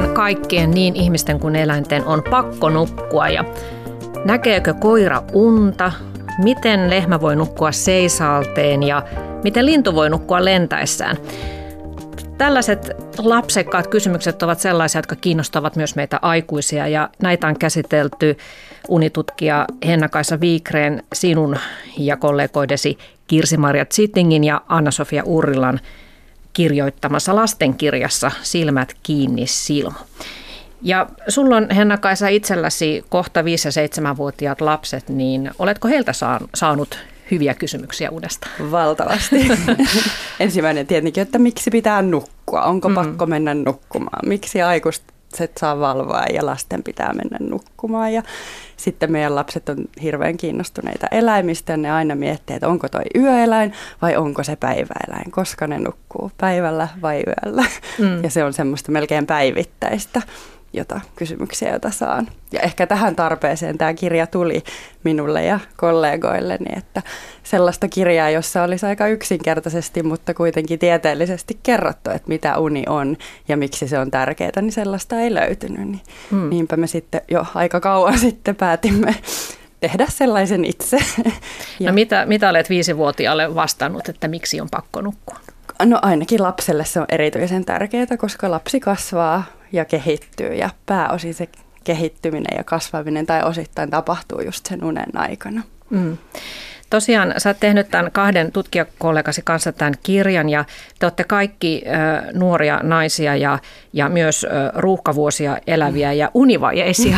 meidän kaikkien, niin ihmisten kuin eläinten, on pakko nukkua. Ja näkeekö koira unta? Miten lehmä voi nukkua seisalteen ja miten lintu voi nukkua lentäessään? Tällaiset lapsekkaat kysymykset ovat sellaisia, jotka kiinnostavat myös meitä aikuisia ja näitä on käsitelty unitutkija Henna-Kaisa Viikreen, sinun ja kollegoidesi Kirsi-Maria Zittingin ja Anna-Sofia Urrilan kirjoittamassa lastenkirjassa Silmät kiinni Silmo. Ja sulla on Henna-Kaisa itselläsi kohta 5- ja 7-vuotiaat lapset, niin oletko heiltä saanut hyviä kysymyksiä uudesta? Valtavasti. Ensimmäinen tietenkin, että miksi pitää nukkua? Onko mm. pakko mennä nukkumaan? Miksi aikuiset saa valvoa ja lasten pitää mennä nukkumaan? Ja sitten meidän lapset on hirveän kiinnostuneita eläimistä ja ne aina miettii, että onko toi yöeläin vai onko se päiväeläin, koska ne nukkuu päivällä vai yöllä. Mm. Ja se on semmoista melkein päivittäistä jota, kysymyksiä, joita saan. Ja ehkä tähän tarpeeseen tämä kirja tuli minulle ja kollegoilleni, että sellaista kirjaa, jossa olisi aika yksinkertaisesti, mutta kuitenkin tieteellisesti kerrottu, että mitä uni on ja miksi se on tärkeää, niin sellaista ei löytynyt. Niin hmm. Niinpä me sitten jo aika kauan sitten päätimme tehdä sellaisen itse. No mitä, mitä olet viisivuotiaalle vastannut, että miksi on pakko nukkua? No ainakin lapselle se on erityisen tärkeää, koska lapsi kasvaa ja kehittyy ja pääosin se kehittyminen ja kasvaminen tai osittain tapahtuu just sen unen aikana. Mm. Tosiaan sä oot tehnyt tämän kahden tutkijakollegasi kanssa tämän kirjan ja te olette kaikki äh, nuoria naisia ja, ja myös äh, ruuhkavuosia eläviä ja univajeisia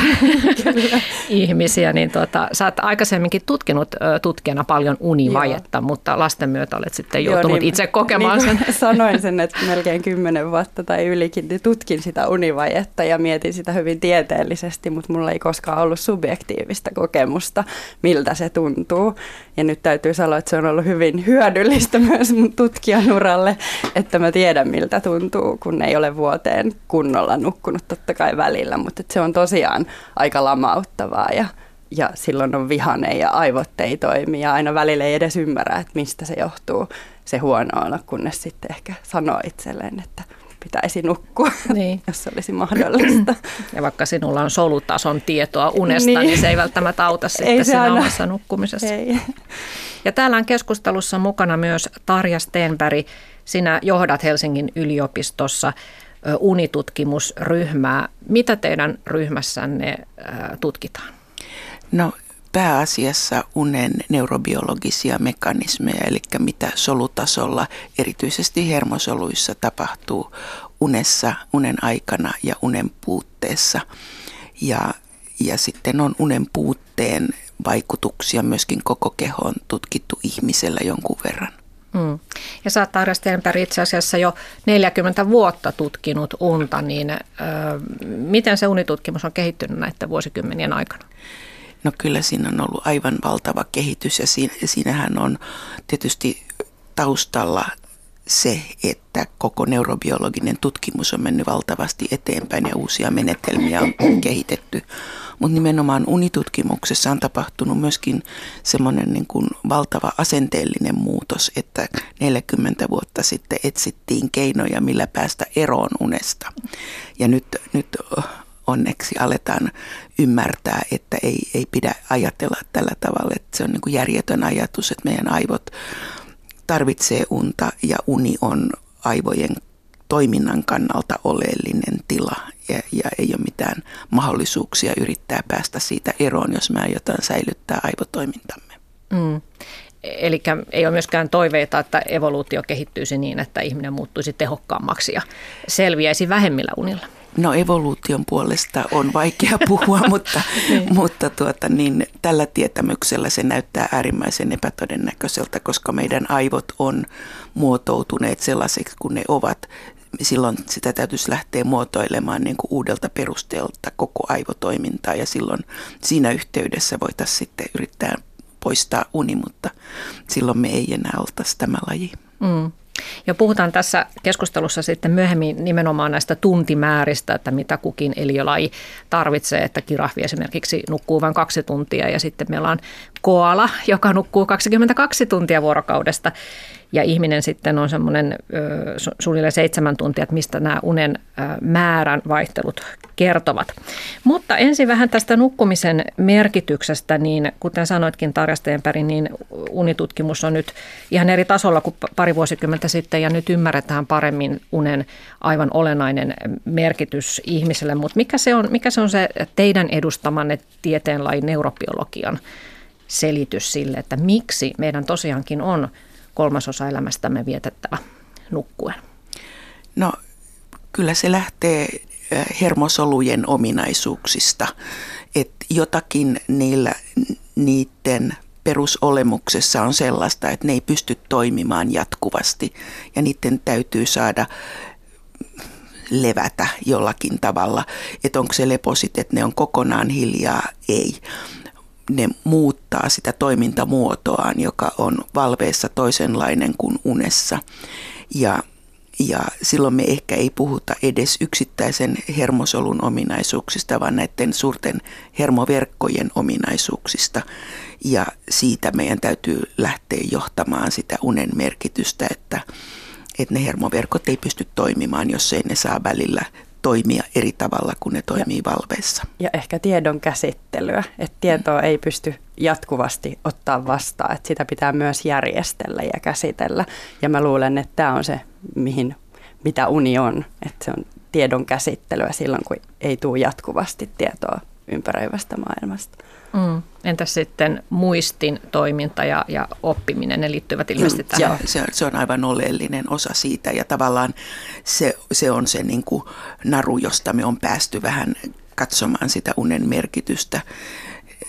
ihmisiä. Niin tuota, sä oot aikaisemminkin tutkinut äh, tutkijana paljon univajetta, Joo. mutta lasten myötä olet sitten joutunut Joo, niin, itse kokemaan niin sen. Sanoin sen, että melkein kymmenen vuotta tai ylikin niin tutkin sitä univajetta ja mietin sitä hyvin tieteellisesti, mutta mulla ei koskaan ollut subjektiivista kokemusta, miltä se tuntuu. Ja nyt täytyy sanoa, että se on ollut hyvin hyödyllistä myös mun tutkijanuralle, että mä tiedän miltä tuntuu, kun ei ole vuoteen kunnolla nukkunut totta kai välillä, mutta se on tosiaan aika lamauttavaa ja, ja silloin on vihane ja aivot ei toimi ja aina välillä ei edes ymmärrä, että mistä se johtuu se huono olo, kunnes sitten ehkä sanoo itselleen, että pitäisi nukkua, niin. jos se olisi mahdollista. Ja vaikka sinulla on solutason tietoa unesta, niin, niin se ei välttämättä auta sitten ei siinä aina. omassa nukkumisessa. Ei. Ja täällä on keskustelussa mukana myös Tarja Stenberg. Sinä johdat Helsingin yliopistossa unitutkimusryhmää. Mitä teidän ryhmässänne tutkitaan? No pääasiassa unen neurobiologisia mekanismeja, eli mitä solutasolla, erityisesti hermosoluissa tapahtuu unessa, unen aikana ja unen puutteessa. Ja, ja sitten on unen puutteen vaikutuksia myöskin koko kehoon tutkittu ihmisellä jonkun verran. Mm. Ja sä oot itse asiassa jo 40 vuotta tutkinut unta, niin ö, miten se unitutkimus on kehittynyt näiden vuosikymmenien aikana? No kyllä siinä on ollut aivan valtava kehitys ja siinä, siinähän on tietysti taustalla se, että koko neurobiologinen tutkimus on mennyt valtavasti eteenpäin ja uusia menetelmiä on kehitetty. Mutta nimenomaan unitutkimuksessa on tapahtunut myöskin semmoinen niin kuin valtava asenteellinen muutos, että 40 vuotta sitten etsittiin keinoja, millä päästä eroon unesta. Ja nyt, nyt onneksi aletaan ymmärtää, että ei, ei pidä ajatella tällä tavalla, että se on niin kuin järjetön ajatus, että meidän aivot tarvitsee unta ja uni on aivojen toiminnan kannalta oleellinen tila ja, ja ei ole mitään mahdollisuuksia yrittää päästä siitä eroon, jos me aiotaan säilyttää aivotoimintamme. Mm. Eli ei ole myöskään toiveita, että evoluutio kehittyisi niin, että ihminen muuttuisi tehokkaammaksi ja selviäisi vähemmillä unilla. No evoluution puolesta on vaikea puhua, mutta, niin. mutta tuota, niin, tällä tietämyksellä se näyttää äärimmäisen epätodennäköiseltä, koska meidän aivot on muotoutuneet sellaiseksi kuin ne ovat. Silloin sitä täytyisi lähteä muotoilemaan niin kuin uudelta perusteelta koko aivotoimintaa ja silloin siinä yhteydessä voitaisiin sitten yrittää poistaa uni, mutta silloin me ei enää oltaisi tämä laji. Mm. Ja puhutaan tässä keskustelussa sitten myöhemmin nimenomaan näistä tuntimääristä, että mitä kukin eliölaji tarvitsee, että kirahvi esimerkiksi nukkuu vain kaksi tuntia ja sitten meillä on koala, joka nukkuu 22 tuntia vuorokaudesta. Ja ihminen sitten on semmoinen suunnilleen seitsemän tuntia, että mistä nämä unen määrän vaihtelut kertovat. Mutta ensin vähän tästä nukkumisen merkityksestä, niin kuten sanoitkin Tarja Stenberg, niin unitutkimus on nyt ihan eri tasolla kuin pari vuosikymmentä sitten ja nyt ymmärretään paremmin unen aivan olennainen merkitys ihmiselle. Mutta mikä se on, mikä se, on se teidän edustamanne tieteenlain neurobiologian selitys sille, että miksi meidän tosiaankin on kolmasosa elämästämme vietettävä nukkuen? No kyllä se lähtee hermosolujen ominaisuuksista, että jotakin niillä, niiden perusolemuksessa on sellaista, että ne ei pysty toimimaan jatkuvasti ja niiden täytyy saada levätä jollakin tavalla. Että onko se leposit, että ne on kokonaan hiljaa? Ei. Ne muuttaa sitä toimintamuotoaan, joka on valveessa toisenlainen kuin unessa. Ja ja silloin me ehkä ei puhuta edes yksittäisen hermosolun ominaisuuksista, vaan näiden suurten hermoverkkojen ominaisuuksista. Ja siitä meidän täytyy lähteä johtamaan sitä unen merkitystä, että, että ne hermoverkot ei pysty toimimaan, jos ei ne saa välillä toimia eri tavalla kuin ne toimii ja, valveessa. Ja ehkä tiedon käsittelyä, että tietoa ei pysty jatkuvasti ottaa vastaan, että sitä pitää myös järjestellä ja käsitellä. Ja mä luulen, että tämä on se, mihin, mitä uni on, että se on tiedon käsittelyä silloin, kun ei tule jatkuvasti tietoa ympäröivästä maailmasta. Mm. Entäs sitten muistin toiminta ja, ja oppiminen, ne liittyvät ilmeisesti mm, tähän? Ja se, se on aivan oleellinen osa siitä ja tavallaan se, se on se niin kuin naru, josta me on päästy vähän katsomaan sitä unen merkitystä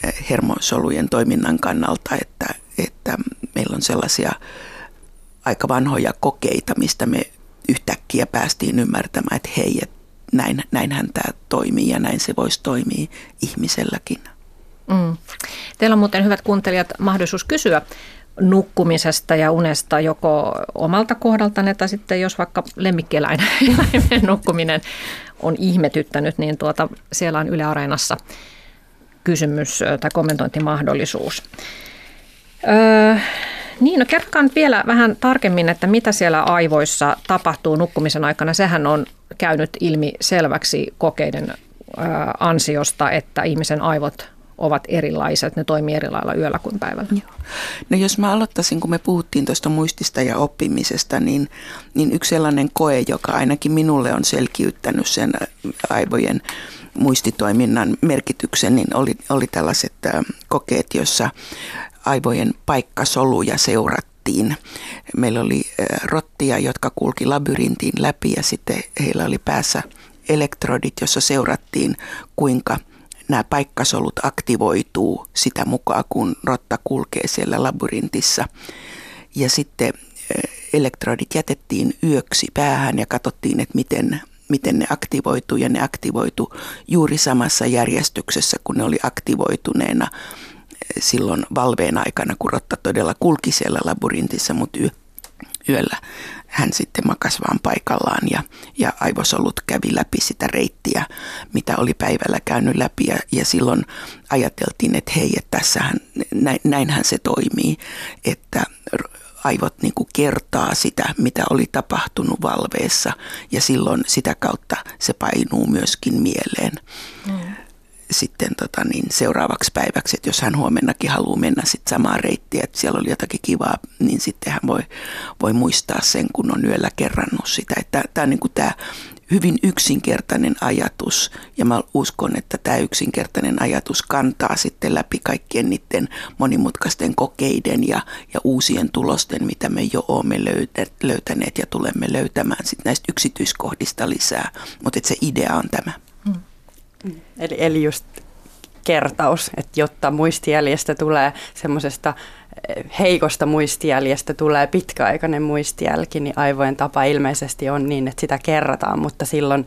eh, hermosolujen toiminnan kannalta, että, että meillä on sellaisia aika vanhoja kokeita, mistä me yhtäkkiä päästiin ymmärtämään, että hei, että näin, näinhän tämä toimii ja näin se voisi toimia ihmiselläkin. Mm. Teillä on muuten hyvät kuuntelijat mahdollisuus kysyä nukkumisesta ja unesta joko omalta kohdaltanne tai sitten jos vaikka lemmikkieläimen nukkuminen on ihmetyttänyt, niin tuota, siellä on Yle Areenassa kysymys tai kommentointimahdollisuus. Öö, niin, no kertokaa nyt vielä vähän tarkemmin, että mitä siellä aivoissa tapahtuu nukkumisen aikana. Sehän on käynyt ilmi selväksi kokeiden ansiosta, että ihmisen aivot ovat erilaiset, ne toimii eri lailla yöllä kuin päivällä. Joo. No jos mä aloittaisin, kun me puhuttiin tuosta muistista ja oppimisesta, niin, niin yksi sellainen koe, joka ainakin minulle on selkiyttänyt sen aivojen muistitoiminnan merkityksen, niin oli, oli tällaiset kokeet, jossa aivojen paikkasoluja seurattiin. Meillä oli rottia, jotka kulki labyrintiin läpi ja sitten heillä oli päässä elektrodit, jossa seurattiin, kuinka nämä paikkasolut aktivoituu sitä mukaan, kun rotta kulkee siellä labyrintissa. Ja sitten elektrodit jätettiin yöksi päähän ja katsottiin, että miten, miten ne aktivoituu. Ja ne aktivoitu juuri samassa järjestyksessä, kun ne oli aktivoituneena silloin valveen aikana, kun rotta todella kulki siellä labyrintissa, mutta yö, yöllä hän sitten makas vaan paikallaan ja, ja aivosolut kävi läpi sitä reittiä, mitä oli päivällä käynyt läpi. Ja, ja silloin ajateltiin, että hei, että tässähän, näin, näinhän se toimii, että aivot niin kuin kertaa sitä, mitä oli tapahtunut valveessa. Ja silloin sitä kautta se painuu myöskin mieleen. Mm sitten tota, niin seuraavaksi päiväksi, että jos hän huomennakin haluaa mennä sitten samaa reittiä, että siellä oli jotakin kivaa, niin sitten hän voi, voi muistaa sen, kun on yöllä kerrannut sitä. Tämä on niin tämä hyvin yksinkertainen ajatus ja mä uskon, että tämä yksinkertainen ajatus kantaa sitten läpi kaikkien niiden monimutkaisten kokeiden ja, ja uusien tulosten, mitä me jo olemme löytäneet ja tulemme löytämään sitten näistä yksityiskohdista lisää. Mutta se idea on tämä. Eli, eli just kertaus, että jotta muistijäljestä tulee semmoisesta eh, heikosta muistijäljestä tulee pitkäaikainen muistijälki, niin aivojen tapa ilmeisesti on niin, että sitä kerrataan, mutta silloin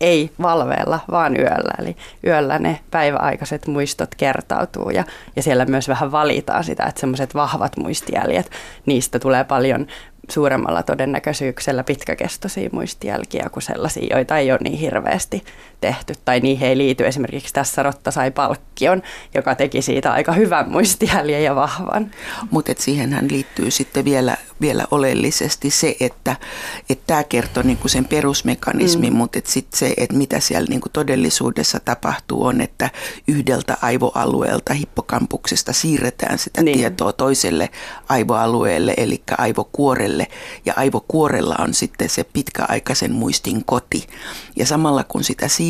ei valveella, vaan yöllä. Eli yöllä ne päiväaikaiset muistot kertautuu ja, ja siellä myös vähän valitaan sitä, että semmoiset vahvat muistijäljet, niistä tulee paljon suuremmalla todennäköisyyksellä pitkäkestoisia muistijälkiä kuin sellaisia, joita ei ole niin hirveästi tehty tai niihin ei liity. Esimerkiksi tässä Rotta sai palkkion, joka teki siitä aika hyvän muistijäljen ja vahvan. Mutta siihenhän liittyy sitten vielä, vielä oleellisesti se, että tämä kertoo niinku sen perusmekanismin, mm. mutta sitten se, että mitä siellä niinku todellisuudessa tapahtuu on, että yhdeltä aivoalueelta, hippokampuksesta siirretään sitä niin. tietoa toiselle aivoalueelle, eli aivokuorelle. Ja aivokuorella on sitten se pitkäaikaisen muistin koti. Ja samalla kun sitä siirretään,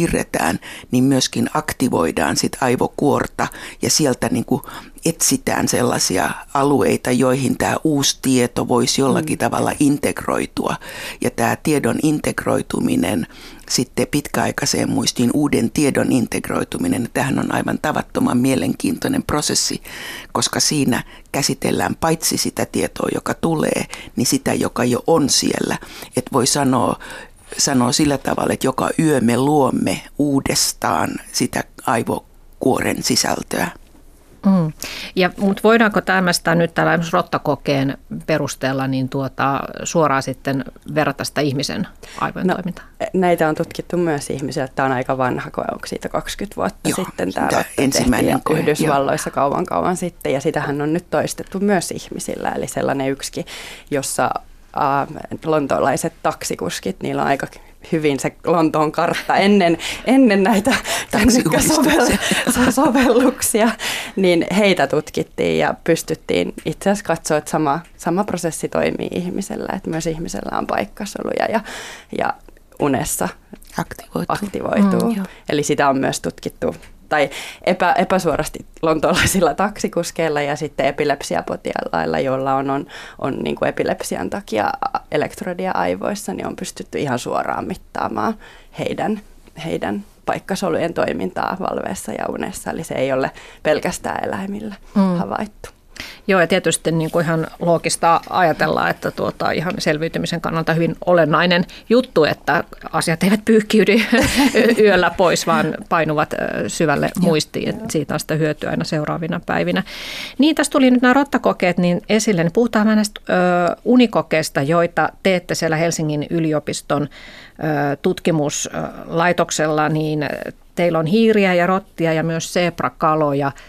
niin myöskin aktivoidaan sit aivokuorta ja sieltä niin kuin etsitään sellaisia alueita, joihin tämä uusi tieto voisi jollakin mm. tavalla integroitua. Ja tämä tiedon integroituminen, sitten pitkäaikaiseen muistiin uuden tiedon integroituminen, tähän on aivan tavattoman mielenkiintoinen prosessi, koska siinä käsitellään paitsi sitä tietoa, joka tulee, niin sitä, joka jo on siellä. Että voi sanoa sanoo sillä tavalla, että joka yö me luomme uudestaan sitä aivokuoren sisältöä. Mm. Ja, mutta voidaanko tämmöistä nyt tällä rottakokeen perusteella niin tuota, suoraan sitten verrata sitä ihmisen aivojen no, toimintaa? Näitä on tutkittu myös ihmisiä, tämä on aika vanha koe, onko siitä 20 vuotta Joo, sitten tämä rotta ensimmäinen koe, Yhdysvalloissa jo. kauan kauan sitten ja sitähän on nyt toistettu myös ihmisillä, eli sellainen yksi, jossa äh, lontoolaiset taksikuskit, niillä on aika hyvin se Lontoon kartta ennen, ennen näitä sovelluksia, niin heitä tutkittiin ja pystyttiin itse asiassa katsoa, että sama, sama prosessi toimii ihmisellä, että myös ihmisellä on paikkasoluja ja, ja unessa aktivoituu. aktivoituu. Mm, Eli sitä on myös tutkittu tai epä, epäsuorasti lontoolaisilla taksikuskeilla ja sitten epilepsiapotilailla, joilla on, on, on niin kuin epilepsian takia elektrodia aivoissa, niin on pystytty ihan suoraan mittaamaan heidän, heidän paikkasolujen toimintaa valveessa ja unessa. Eli se ei ole pelkästään eläimillä mm. havaittu. Joo, ja tietysti niin kuin ihan loogista ajatella, että tuota, ihan selviytymisen kannalta hyvin olennainen juttu, että asiat eivät pyyhkiydy yöllä pois, vaan painuvat syvälle muistiin. Että siitä on sitä hyötyä aina seuraavina päivinä. Niin, tässä tuli nyt nämä rottakokeet niin esille. Niin puhutaan näistä ö, unikokeista, joita teette siellä Helsingin yliopiston ö, tutkimuslaitoksella. Niin teillä on hiiriä ja rottia ja myös zebrakaloja –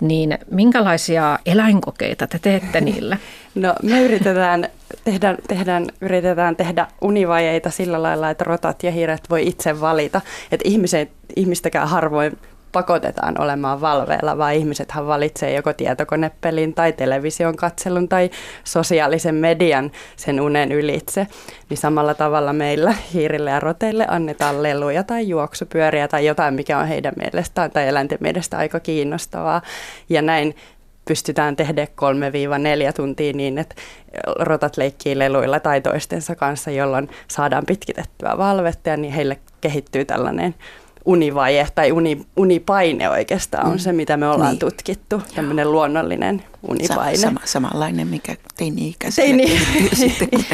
niin minkälaisia eläinkokeita te teette niillä? No me yritetään tehdä, tehdään, yritetään tehdä univajeita sillä lailla, että rotat ja hiiret voi itse valita. Että ihmiset, ihmistäkään harvoin pakotetaan olemaan valveilla, vaan ihmisethän valitsee joko tietokonepelin tai television katselun tai sosiaalisen median sen unen ylitse. Niin samalla tavalla meillä hiirille ja roteille annetaan leluja tai juoksupyöriä tai jotain, mikä on heidän mielestään tai eläinten mielestä aika kiinnostavaa. Ja näin pystytään tehdä 3-4 tuntia niin, että rotat leikkii leluilla tai toistensa kanssa, jolloin saadaan pitkitettyä valvetta ja niin heille kehittyy tällainen univaje tai uni, unipaine oikeastaan on mm. se, mitä me ollaan niin. tutkittu. Tämmöinen luonnollinen unipaine. Sa- sama, samanlainen, mikä teini-ikäisille teini. sitten, kun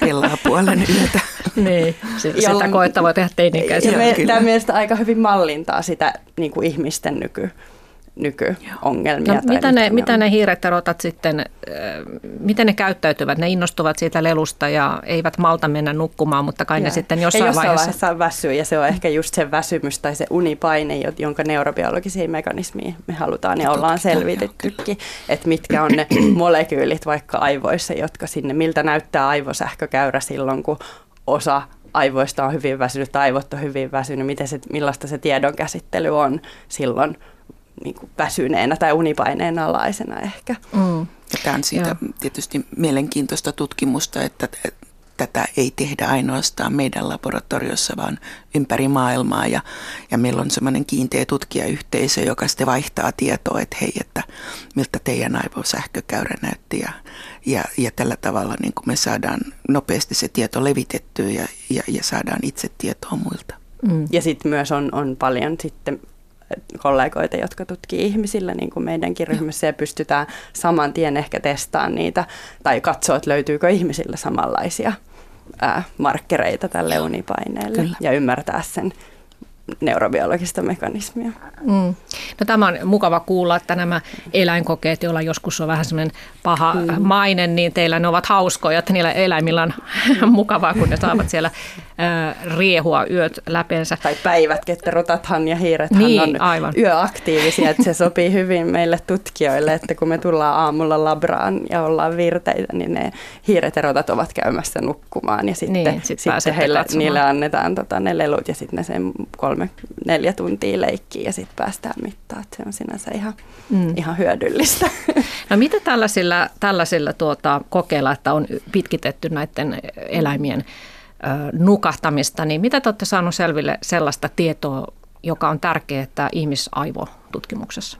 pelaa puolen yötä. niin, sitä, sitä koetta voi tehdä teini-ikäisille. Tämä mielestäni aika hyvin mallintaa sitä niin kuin ihmisten nyky, nykyongelmia. No, mitä, ne, mitä ne hiiret ja rotat sitten, miten ne käyttäytyvät? Ne innostuvat siitä lelusta ja eivät malta mennä nukkumaan, mutta kai Joo. ne sitten jossain, jossain vaiheessa... vaiheessa väsyy ja se on ehkä just se väsymys tai se unipaine, jonka neurobiologisia mekanismia me halutaan ja ollaan selvitettykin, että mitkä on ne molekyylit vaikka aivoissa, jotka sinne, miltä näyttää aivosähkökäyrä silloin, kun osa aivoista on hyvin väsynyt, aivot on hyvin väsynyt, miten se, millaista se tiedon käsittely on silloin niin kuin väsyneenä tai unipaineen alaisena ehkä. Mm. Ja tämä on siitä Joo. tietysti mielenkiintoista tutkimusta, että tätä ei tehdä ainoastaan meidän laboratoriossa, vaan ympäri maailmaa. Ja, ja meillä on semmoinen kiinteä tutkijayhteisö, joka sitten vaihtaa tietoa, että hei, että miltä teidän aivosähkökäyrä näytti. Ja, ja, ja tällä tavalla niin kuin me saadaan nopeasti se tieto levitettyä ja, ja, ja saadaan itse tietoa muilta. Mm. Ja sitten myös on, on paljon sitten kollegoita, jotka tutkii ihmisillä, niin kuin meidänkin ryhmässä, ja pystytään saman tien ehkä testaamaan niitä, tai katsoa, että löytyykö ihmisillä samanlaisia ää, markkereita tälle unipaineelle, Kyllä. ja ymmärtää sen neurobiologista mekanismia. Mm. No, tämä on mukava kuulla, että nämä eläinkokeet, joilla joskus on vähän semmoinen paha mm. maine, niin teillä ne ovat hauskoja, että niillä eläimillä on mukavaa, kun ne saavat siellä äh, riehua yöt läpeensä. Tai päivät, ketterotathan ja hiirethän niin, on aivan. yöaktiivisia, että se sopii hyvin meille tutkijoille, että kun me tullaan aamulla labraan ja ollaan virteitä, niin ne hiiret ja rotat ovat käymässä nukkumaan ja sitten, niin, sit sitten heille, niille annetaan tota, ne lelut ja sitten ne sen kolme, neljä tuntia leikkiä ja sitten päästään mittaan. Se on sinänsä ihan, mm. ihan hyödyllistä. No mitä tällaisilla, tällaisilla tuota, kokeilla, että on pitkitetty näiden eläimien ö, nukahtamista, niin mitä te olette saaneet selville sellaista tietoa, joka on tärkeää että ihmisaivotutkimuksessa?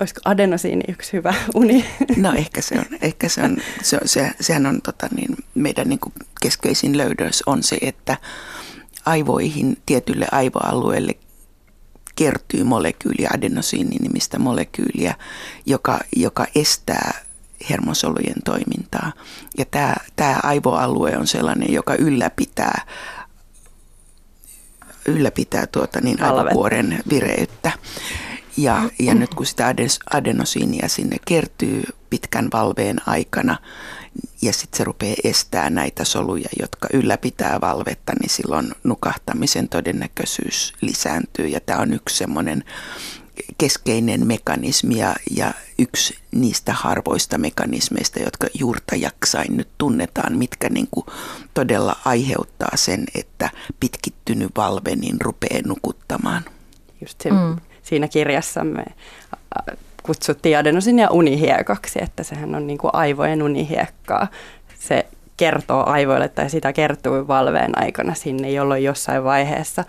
Olisiko adenosiini yksi hyvä uni? No ehkä se on. Ehkä se on se, se, sehän on tota, niin, meidän niin kuin keskeisin löydös on se, että aivoihin, tietylle aivoalueelle kertyy molekyyli, adenosiini nimistä molekyyliä, joka, joka estää hermosolujen toimintaa. Ja tämä, tämä aivoalue on sellainen, joka ylläpitää, ylläpitää tuota niin aivokuoren vireyttä. Ja, ja nyt kun sitä adenosiinia sinne kertyy pitkän valveen aikana, ja sitten se rupeaa estää näitä soluja, jotka ylläpitää valvetta, niin silloin nukahtamisen todennäköisyys lisääntyy. Ja tämä on yksi semmoinen keskeinen mekanismi ja, ja yksi niistä harvoista mekanismeista, jotka juurta jaksain nyt tunnetaan, mitkä niin kuin todella aiheuttaa sen, että pitkittynyt valve niin rupeaa nukuttamaan. Just se, mm. siinä kirjassamme kutsuttiin adenosin ja unihiekaksi, että sehän on niin kuin aivojen unihiekkaa. Se kertoo aivoille tai sitä kertoo valveen aikana sinne, jolloin jossain vaiheessa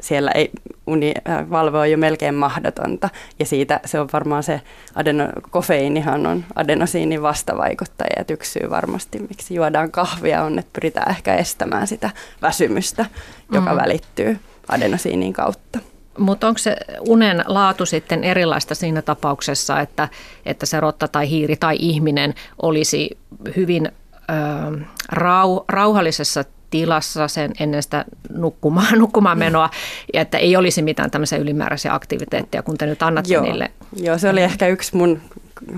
siellä ei, uni, äh, valve on jo melkein mahdotonta. Ja siitä se on varmaan se, adeno, kofeiinihan on adenosiinin vastavaikuttaja, että yksi syy varmasti, miksi juodaan kahvia on, että pyritään ehkä estämään sitä väsymystä, joka mm. välittyy adenosiinin kautta. Mutta onko se unen laatu sitten erilaista siinä tapauksessa, että, että se rotta tai hiiri tai ihminen olisi hyvin ö, rau, rauhallisessa tilassa sen ennen sitä nukkumaan, nukkumaan menoa, ja että ei olisi mitään tämmöisiä ylimääräisiä aktiviteetteja, kun te nyt annatte Joo. niille. Joo, se oli ehkä yksi mun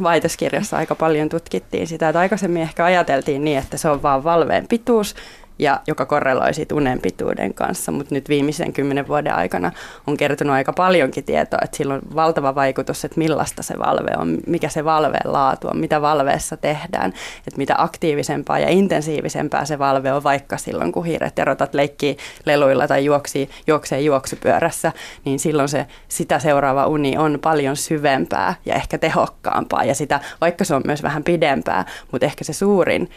väitöskirjassa aika paljon tutkittiin sitä, että aikaisemmin ehkä ajateltiin niin, että se on vaan valveen pituus, ja joka korreloi sit unen pituuden kanssa, mutta nyt viimeisen kymmenen vuoden aikana on kertonut aika paljonkin tietoa, että sillä on valtava vaikutus, että millaista se valve on, mikä se valveen laatu on, mitä valveessa tehdään, että mitä aktiivisempaa ja intensiivisempää se valve on vaikka silloin, kun hiiret ja rotat leikkii leluilla tai juoksii, juoksee juoksupyörässä, niin silloin se, sitä seuraava uni on paljon syvempää ja ehkä tehokkaampaa ja sitä, vaikka se on myös vähän pidempää, mutta ehkä se suurin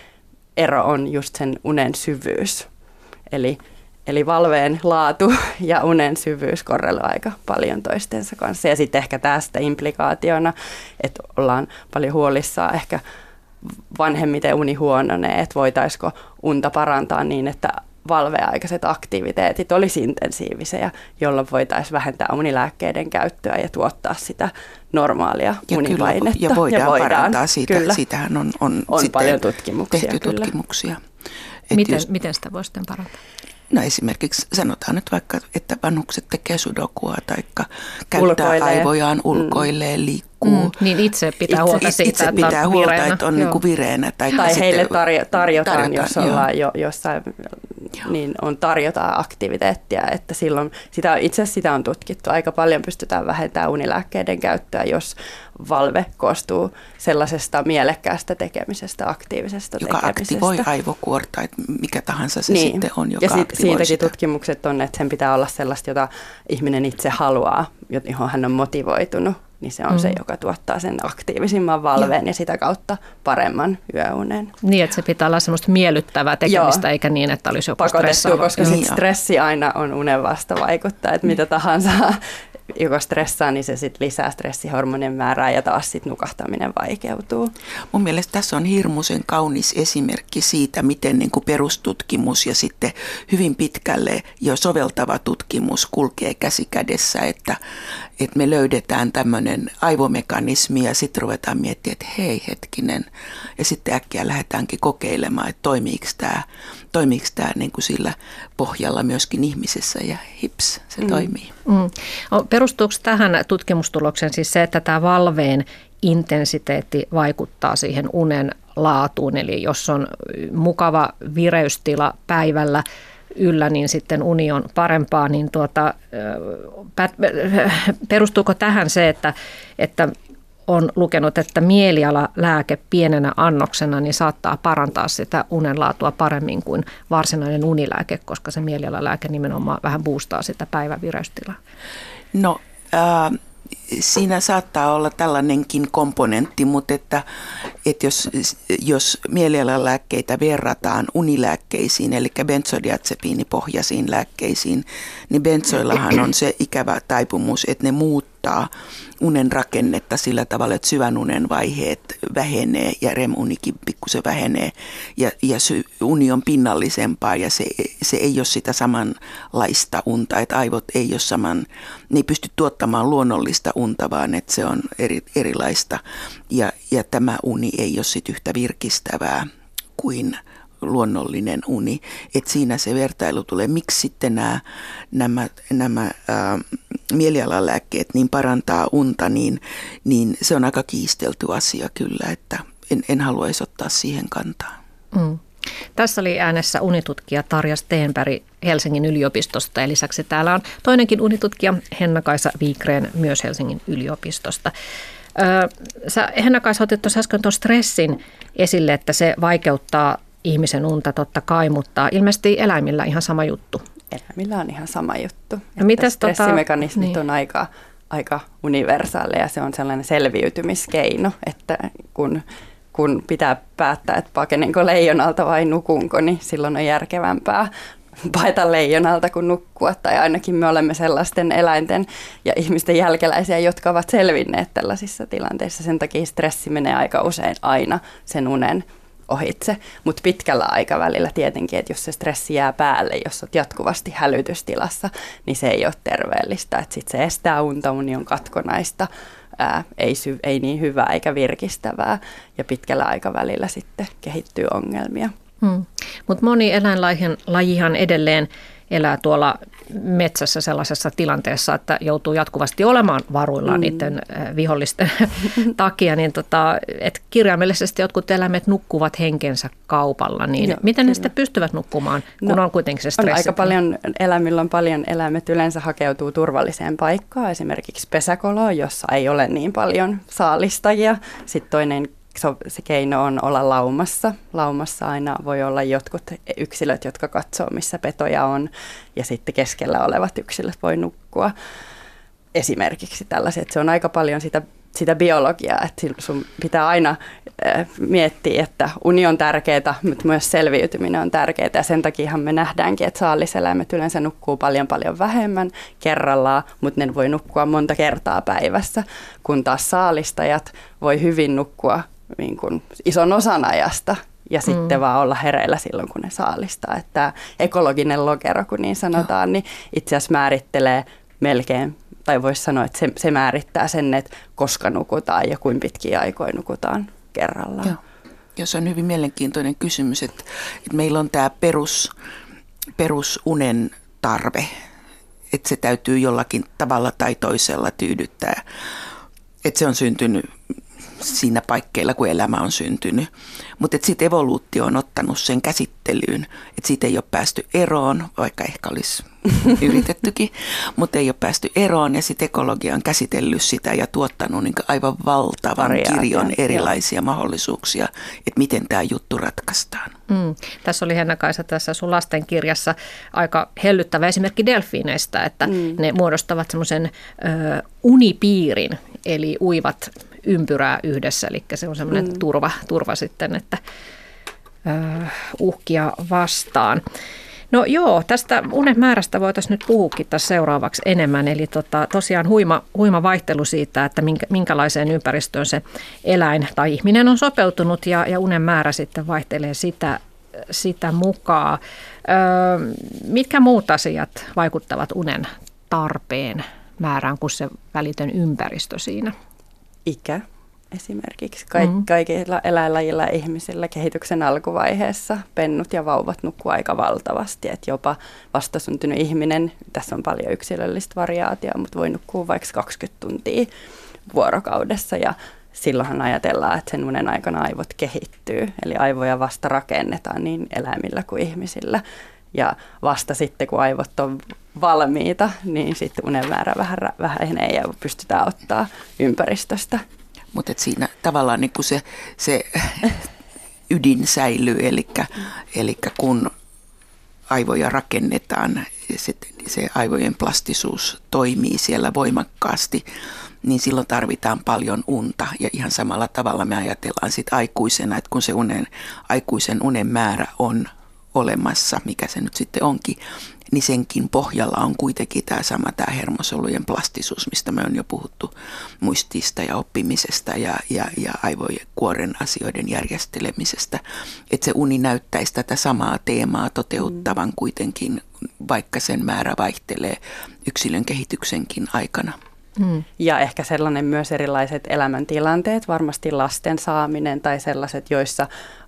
ero on just sen unen syvyys. Eli, eli valveen laatu ja unen syvyys korreloi aika paljon toistensa kanssa. Ja sitten ehkä tästä implikaationa, että ollaan paljon huolissaan ehkä vanhemmiten uni huononee, että voitaisiko unta parantaa niin, että valveaikaiset aktiviteetit olisi intensiivisiä, jolloin voitaisiin vähentää unilääkkeiden käyttöä ja tuottaa sitä normaalia ja unipainetta. Kyllä, ja voidaan, ja voidaan parantaa siitä. Kyllä. Siitähän on, on, on paljon tutkimuksia. tehty kyllä. tutkimuksia. miten, jos, miten sitä voi sitten parantaa? No esimerkiksi sanotaan nyt vaikka, että vanhukset tekee sudokua tai käyttää ulkoilee. aivojaan, mm. ulkoilee, mm. liikkuu. Mm, niin itse pitää itse, huolta siitä, itse pitää että huolta, vireenä. että on niin kuin vireenä. Tai, tai heille tarjo- tarjotaan, tarjotaan, jos ollaan jo jossain niin on tarjotaan aktiviteettia, että silloin sitä, itse asiassa sitä on tutkittu. Aika paljon pystytään vähentämään unilääkkeiden käyttöä, jos valve koostuu sellaisesta mielekkäästä tekemisestä, aktiivisesta joka tekemisestä. Joka aktivoi aivokuorta, että mikä tahansa se niin. sitten on, joka ja sit, siitäkin sitä. tutkimukset on, että sen pitää olla sellaista, jota ihminen itse haluaa, johon hän on motivoitunut niin se on mm. se, joka tuottaa sen aktiivisimman valveen ja. ja sitä kautta paremman yöunen. Niin, että se pitää olla semmoista miellyttävää tekemistä, Joo. eikä niin, että olisi joku Pakotettu, koska niin, stressi aina on unen vasta vaikuttaa, että mitä tahansa joko stressaa, niin se sitten lisää stressihormonien määrää ja taas sitten nukahtaminen vaikeutuu. Mun mielestä tässä on hirmuisen kaunis esimerkki siitä, miten niin kuin perustutkimus ja sitten hyvin pitkälle jo soveltava tutkimus kulkee käsi kädessä, että, että me löydetään tämmöinen aivomekanismi ja sitten ruvetaan miettimään, että hei hetkinen, ja sitten äkkiä lähdetäänkin kokeilemaan, että toimiiko tämä, toimiiko tämä niin kuin sillä pohjalla myöskin ihmisessä ja hips, se mm. toimii. Mm. Perustuuko tähän tutkimustulokseen siis se, että tämä valveen intensiteetti vaikuttaa siihen unen laatuun, eli jos on mukava vireystila päivällä, yllä, niin sitten uni on parempaa, niin tuota, perustuuko tähän se, että, että on lukenut, että mielialalääke pienenä annoksena niin saattaa parantaa sitä unenlaatua paremmin kuin varsinainen unilääke, koska se mielialalääke nimenomaan vähän boostaa sitä päivävireystilaa. No äh, siinä saattaa olla tällainenkin komponentti, mutta että, että jos, jos mielialalääkkeitä verrataan unilääkkeisiin, eli benzodiazepiinipohjaisiin lääkkeisiin, niin benzoillahan on se ikävä taipumus, että ne muuttaa unen rakennetta sillä tavalla, että syvän unen vaiheet vähenee ja REM-unikin pikkusen vähenee ja, ja sy, uni on pinnallisempaa ja se, se ei ole sitä samanlaista unta, että aivot ei ole saman, ne ei pysty tuottamaan luonnollista unta, vaan että se on eri, erilaista. Ja, ja tämä uni ei ole sitten yhtä virkistävää kuin luonnollinen uni. Et siinä se vertailu tulee. Miksi sitten nämä, nämä, nämä ää, mielialalääkkeet niin parantaa unta, niin, niin se on aika kiistelty asia kyllä, että en, en haluaisi ottaa siihen kantaa. Mm. Tässä oli äänessä unitutkija Tarja Steenberg Helsingin yliopistosta ja lisäksi täällä on toinenkin unitutkija Henna-Kaisa Viikreen myös Helsingin yliopistosta. sä Henna-Kaisa otit tuossa äsken tuon stressin esille, että se vaikeuttaa ihmisen unta totta kai, mutta ilmeisesti eläimillä ihan sama juttu. Eläimillä on ihan sama juttu. No mitäs stressimekanismit tota, niin. on aika, aika universaaleja. Se on sellainen selviytymiskeino, että kun, kun pitää päättää, että pakenenko leijonalta vai nukunko, niin silloin on järkevämpää paeta leijonalta kuin nukkua. Tai ainakin me olemme sellaisten eläinten ja ihmisten jälkeläisiä, jotka ovat selvinneet tällaisissa tilanteissa. Sen takia stressi menee aika usein aina sen unen ohitse, mutta pitkällä aikavälillä tietenkin, että jos se stressi jää päälle, jos olet jatkuvasti hälytystilassa, niin se ei ole terveellistä, että se estää unta, uni on katkonaista, ää, ei, sy- ei niin hyvää eikä virkistävää ja pitkällä aikavälillä sitten kehittyy ongelmia. Hmm. Mutta moni eläinlajihan edelleen elää tuolla metsässä sellaisessa tilanteessa, että joutuu jatkuvasti olemaan varuillaan mm. niiden äh, vihollisten takia, niin tota, että kirjaimellisesti jotkut eläimet nukkuvat henkensä kaupalla, niin Joo, miten kyllä. ne sitten pystyvät nukkumaan, kun no, on kuitenkin se stressi? On aika paljon, eläimillä on paljon, eläimet yleensä hakeutuu turvalliseen paikkaan, esimerkiksi pesäkoloon, jossa ei ole niin paljon saalistajia. Sitten toinen se keino on olla laumassa. Laumassa aina voi olla jotkut yksilöt, jotka katsoo, missä petoja on, ja sitten keskellä olevat yksilöt voi nukkua. Esimerkiksi tällaiset. Se on aika paljon sitä, sitä biologiaa, että sun pitää aina äh, miettiä, että uni on tärkeää, mutta myös selviytyminen on tärkeää. Ja sen takia me nähdäänkin, että saalliseläimet yleensä nukkuu paljon paljon vähemmän kerrallaan, mutta ne voi nukkua monta kertaa päivässä, kun taas saalistajat voi hyvin nukkua niin kuin ison osan ajasta ja mm. sitten vaan olla hereillä silloin, kun ne saalistaa. Että ekologinen lokero, kun niin sanotaan, Joo. niin itse asiassa määrittelee melkein, tai voisi sanoa, että se, se määrittää sen, että koska nukutaan ja kuinka pitkiä aikoja nukutaan kerrallaan. Joo. Ja se on hyvin mielenkiintoinen kysymys, että, että meillä on tämä perus, perusunen tarve, että se täytyy jollakin tavalla tai toisella tyydyttää. Että se on syntynyt siinä paikkeilla, kun elämä on syntynyt. Mutta sitten evoluutio on ottanut sen käsittelyyn, että siitä ei ole päästy eroon, vaikka ehkä olisi yritettykin, mutta ei ole päästy eroon. Ja sitten ekologia on käsitellyt sitä ja tuottanut niin aivan valtavan Variaatio, kirjon erilaisia joo. mahdollisuuksia, että miten tämä juttu ratkaistaan. Mm. Tässä oli Henna-Kaisa tässä sun lasten kirjassa aika hellyttävä esimerkki delfiineistä, että mm. ne muodostavat semmoisen unipiirin, eli uivat ympyrää yhdessä, eli se on semmoinen mm. turva, turva sitten, että uh, uhkia vastaan. No joo, tästä unen määrästä voitaisiin nyt puhukin tässä seuraavaksi enemmän. Eli tota, tosiaan huima, huima vaihtelu siitä, että minkä, minkälaiseen ympäristöön se eläin tai ihminen on sopeutunut ja, ja unen määrä sitten vaihtelee sitä, sitä mukaan. Öö, mitkä muut asiat vaikuttavat unen tarpeen määrään kuin se välitön ympäristö siinä? Ikä esimerkiksi. Ka- mm. Kaikilla eläinlajilla ihmisillä kehityksen alkuvaiheessa pennut ja vauvat nukkuu aika valtavasti. Et jopa vastasyntynyt ihminen, tässä on paljon yksilöllistä variaatiota, mutta voi nukkua vaikka 20 tuntia vuorokaudessa ja silloinhan ajatellaan, että sen unen aikana aivot kehittyy. Eli aivoja vasta rakennetaan niin eläimillä kuin ihmisillä. Ja vasta sitten, kun aivot on valmiita, niin sitten unen määrä vähän vähenee ja pystytään ottaa ympäristöstä mutta siinä tavallaan niin se, se ydin säilyy, eli, eli kun aivoja rakennetaan, se, se aivojen plastisuus toimii siellä voimakkaasti, niin silloin tarvitaan paljon unta. Ja ihan samalla tavalla me ajatellaan sit aikuisena, että kun se unen, aikuisen unen määrä on olemassa, mikä se nyt sitten onkin, niin senkin pohjalla on kuitenkin tämä sama tämä hermosolujen plastisuus, mistä me on jo puhuttu muistista ja oppimisesta ja, ja, ja aivojen kuoren asioiden järjestelemisestä. Että se uni näyttäisi tätä samaa teemaa toteuttavan mm. kuitenkin, vaikka sen määrä vaihtelee yksilön kehityksenkin aikana. Mm. Ja ehkä sellainen myös erilaiset elämäntilanteet, varmasti lasten saaminen tai sellaiset, joissa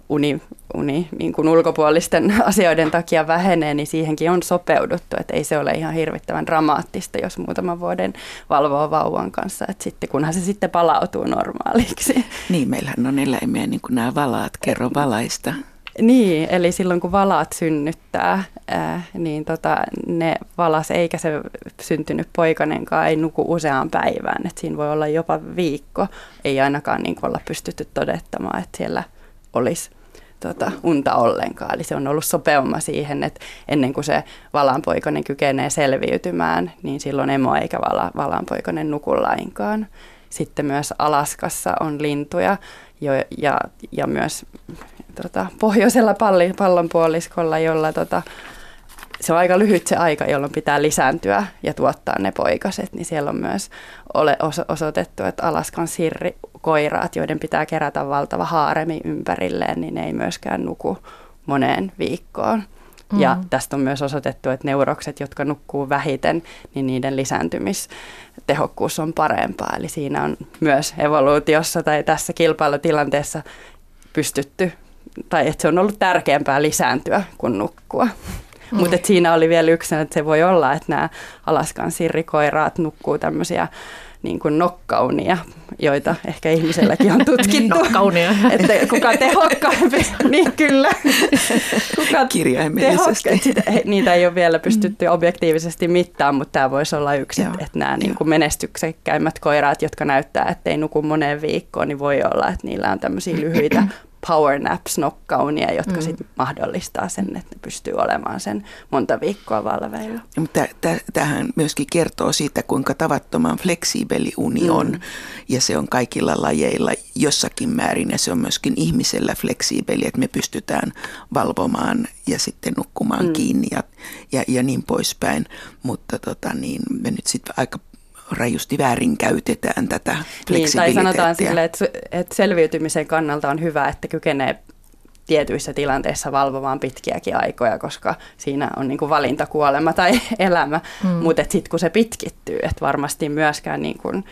uni, uni niin kuin ulkopuolisten asioiden takia vähenee, niin siihenkin on sopeuduttu. Että ei se ole ihan hirvittävän dramaattista, jos muutaman vuoden valvoo vauvan kanssa. Että sitten, kunhan se sitten palautuu normaaliksi. Niin, meillähän on eläimiä niin kuin nämä valaat. Kerro valaista. Niin, eli silloin kun valaat synnyttää, ää, niin tota, ne valas eikä se syntynyt poikanenkaan ei nuku useaan päivään. Et siinä voi olla jopa viikko. Ei ainakaan niin olla pystytty todettamaan, että siellä olisi tota, unta ollenkaan. Eli se on ollut sopeuma siihen, että ennen kuin se valanpoikainen kykenee selviytymään, niin silloin emo eikä vala, valanpoikainen nuku lainkaan. Sitten myös Alaskassa on lintuja jo, ja, ja myös tota, pohjoisella pallonpuoliskolla, jolla tota, se on aika lyhyt se aika, jolloin pitää lisääntyä ja tuottaa ne poikaset, niin siellä on myös ole osoitettu, että Alaskan sirrikoiraat, joiden pitää kerätä valtava haaremi ympärilleen, niin ne ei myöskään nuku moneen viikkoon. Mm. Ja tästä on myös osoitettu, että neurokset, jotka nukkuu vähiten, niin niiden lisääntymistehokkuus on parempaa. Eli siinä on myös evoluutiossa tai tässä kilpailutilanteessa pystytty, tai että se on ollut tärkeämpää lisääntyä kuin nukkua. Mm. Mutta siinä oli vielä yksi, että se voi olla, että nämä Alaskan sirrikoiraat nukkuu tämmöisiä niin kuin nokkaunia, joita ehkä ihmiselläkin on tutkittu. niin, nokkaunia. että kuka tehokkaampi, niin kyllä. Kuka Kirjaimellisesti. niitä ei ole vielä pystytty objektiivisesti mittaamaan, mutta tämä voisi olla yksi, Joo. että nämä niin kuin menestyksekkäimmät koiraat, jotka näyttää, että ei nuku moneen viikkoon, niin voi olla, että niillä on tämmöisiä lyhyitä power naps nokkaunia, jotka mm. sitten mahdollistaa sen, että ne pystyy olemaan sen monta viikkoa valveilla. Mutta tähän myöskin kertoo siitä, kuinka tavattoman fleksiibeli uni on. Mm. Ja se on kaikilla lajeilla jossakin määrin ja se on myöskin ihmisellä fleksiibeli, että me pystytään valvomaan ja sitten nukkumaan mm. kiinni ja, ja, ja niin poispäin. Mutta tota, niin, me nyt sitten aika rajusti väärinkäytetään tätä niin, Tai sanotaan sille, että, että selviytymisen kannalta on hyvä, että kykenee tietyissä tilanteissa valvomaan pitkiäkin aikoja, koska siinä on niin kuin valinta kuolema tai elämä. Mm. Mutta sitten kun se pitkittyy, että varmasti myöskään niin kuin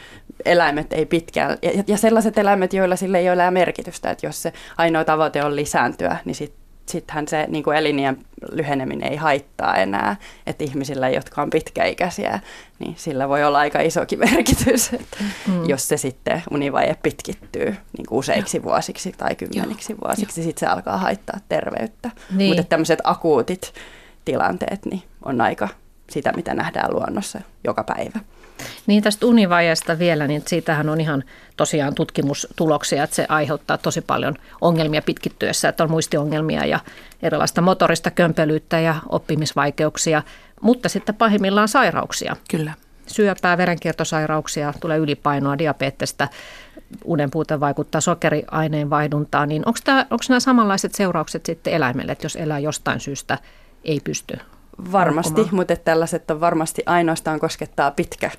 eläimet ei pitkään, ja, ja sellaiset eläimet, joilla sille ei ole merkitystä, että jos se ainoa tavoite on lisääntyä, niin sitten sittenhän se niin kuin elinien lyheneminen ei haittaa enää. Että ihmisillä, jotka on pitkäikäisiä, niin sillä voi olla aika isokin merkitys, että mm. jos se sitten univaje pitkittyy niin kuin useiksi vuosiksi tai kymmeniksi Joo. vuosiksi, sitten se alkaa haittaa terveyttä. Niin. Mutta tämmöiset akuutit tilanteet niin on aika sitä, mitä nähdään luonnossa joka päivä. Niin tästä univajasta vielä, niin siitähän on ihan tosiaan tutkimustuloksia, että se aiheuttaa tosi paljon ongelmia pitkittyessä, että on muistiongelmia ja erilaista motorista kömpelyyttä ja oppimisvaikeuksia, mutta sitten pahimmillaan sairauksia. Kyllä. Syöpää, verenkiertosairauksia, tulee ylipainoa, diabetesta, unen puute vaikuttaa sokeriaineen vaihduntaan, niin onko, tämä, onko nämä samanlaiset seuraukset sitten eläimelle, että jos elää jostain syystä ei pysty Varmasti, nukkumaan. mutta tällaiset on varmasti ainoastaan koskettaa pitkä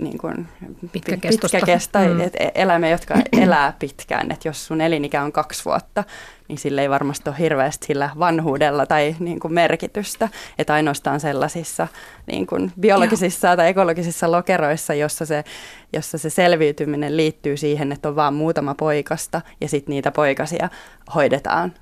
niin kuin, Pitkäkestosta. pitkäkesto, Mm. mm. eläimiä, jotka elää pitkään. Et jos sun elinikä on kaksi vuotta, niin sillä ei varmasti ole hirveästi sillä vanhuudella tai niin kuin merkitystä. Että ainoastaan sellaisissa niin kuin biologisissa Joo. tai ekologisissa lokeroissa, jossa se, jossa se selviytyminen liittyy siihen, että on vain muutama poikasta ja sitten niitä poikasia hoidetaan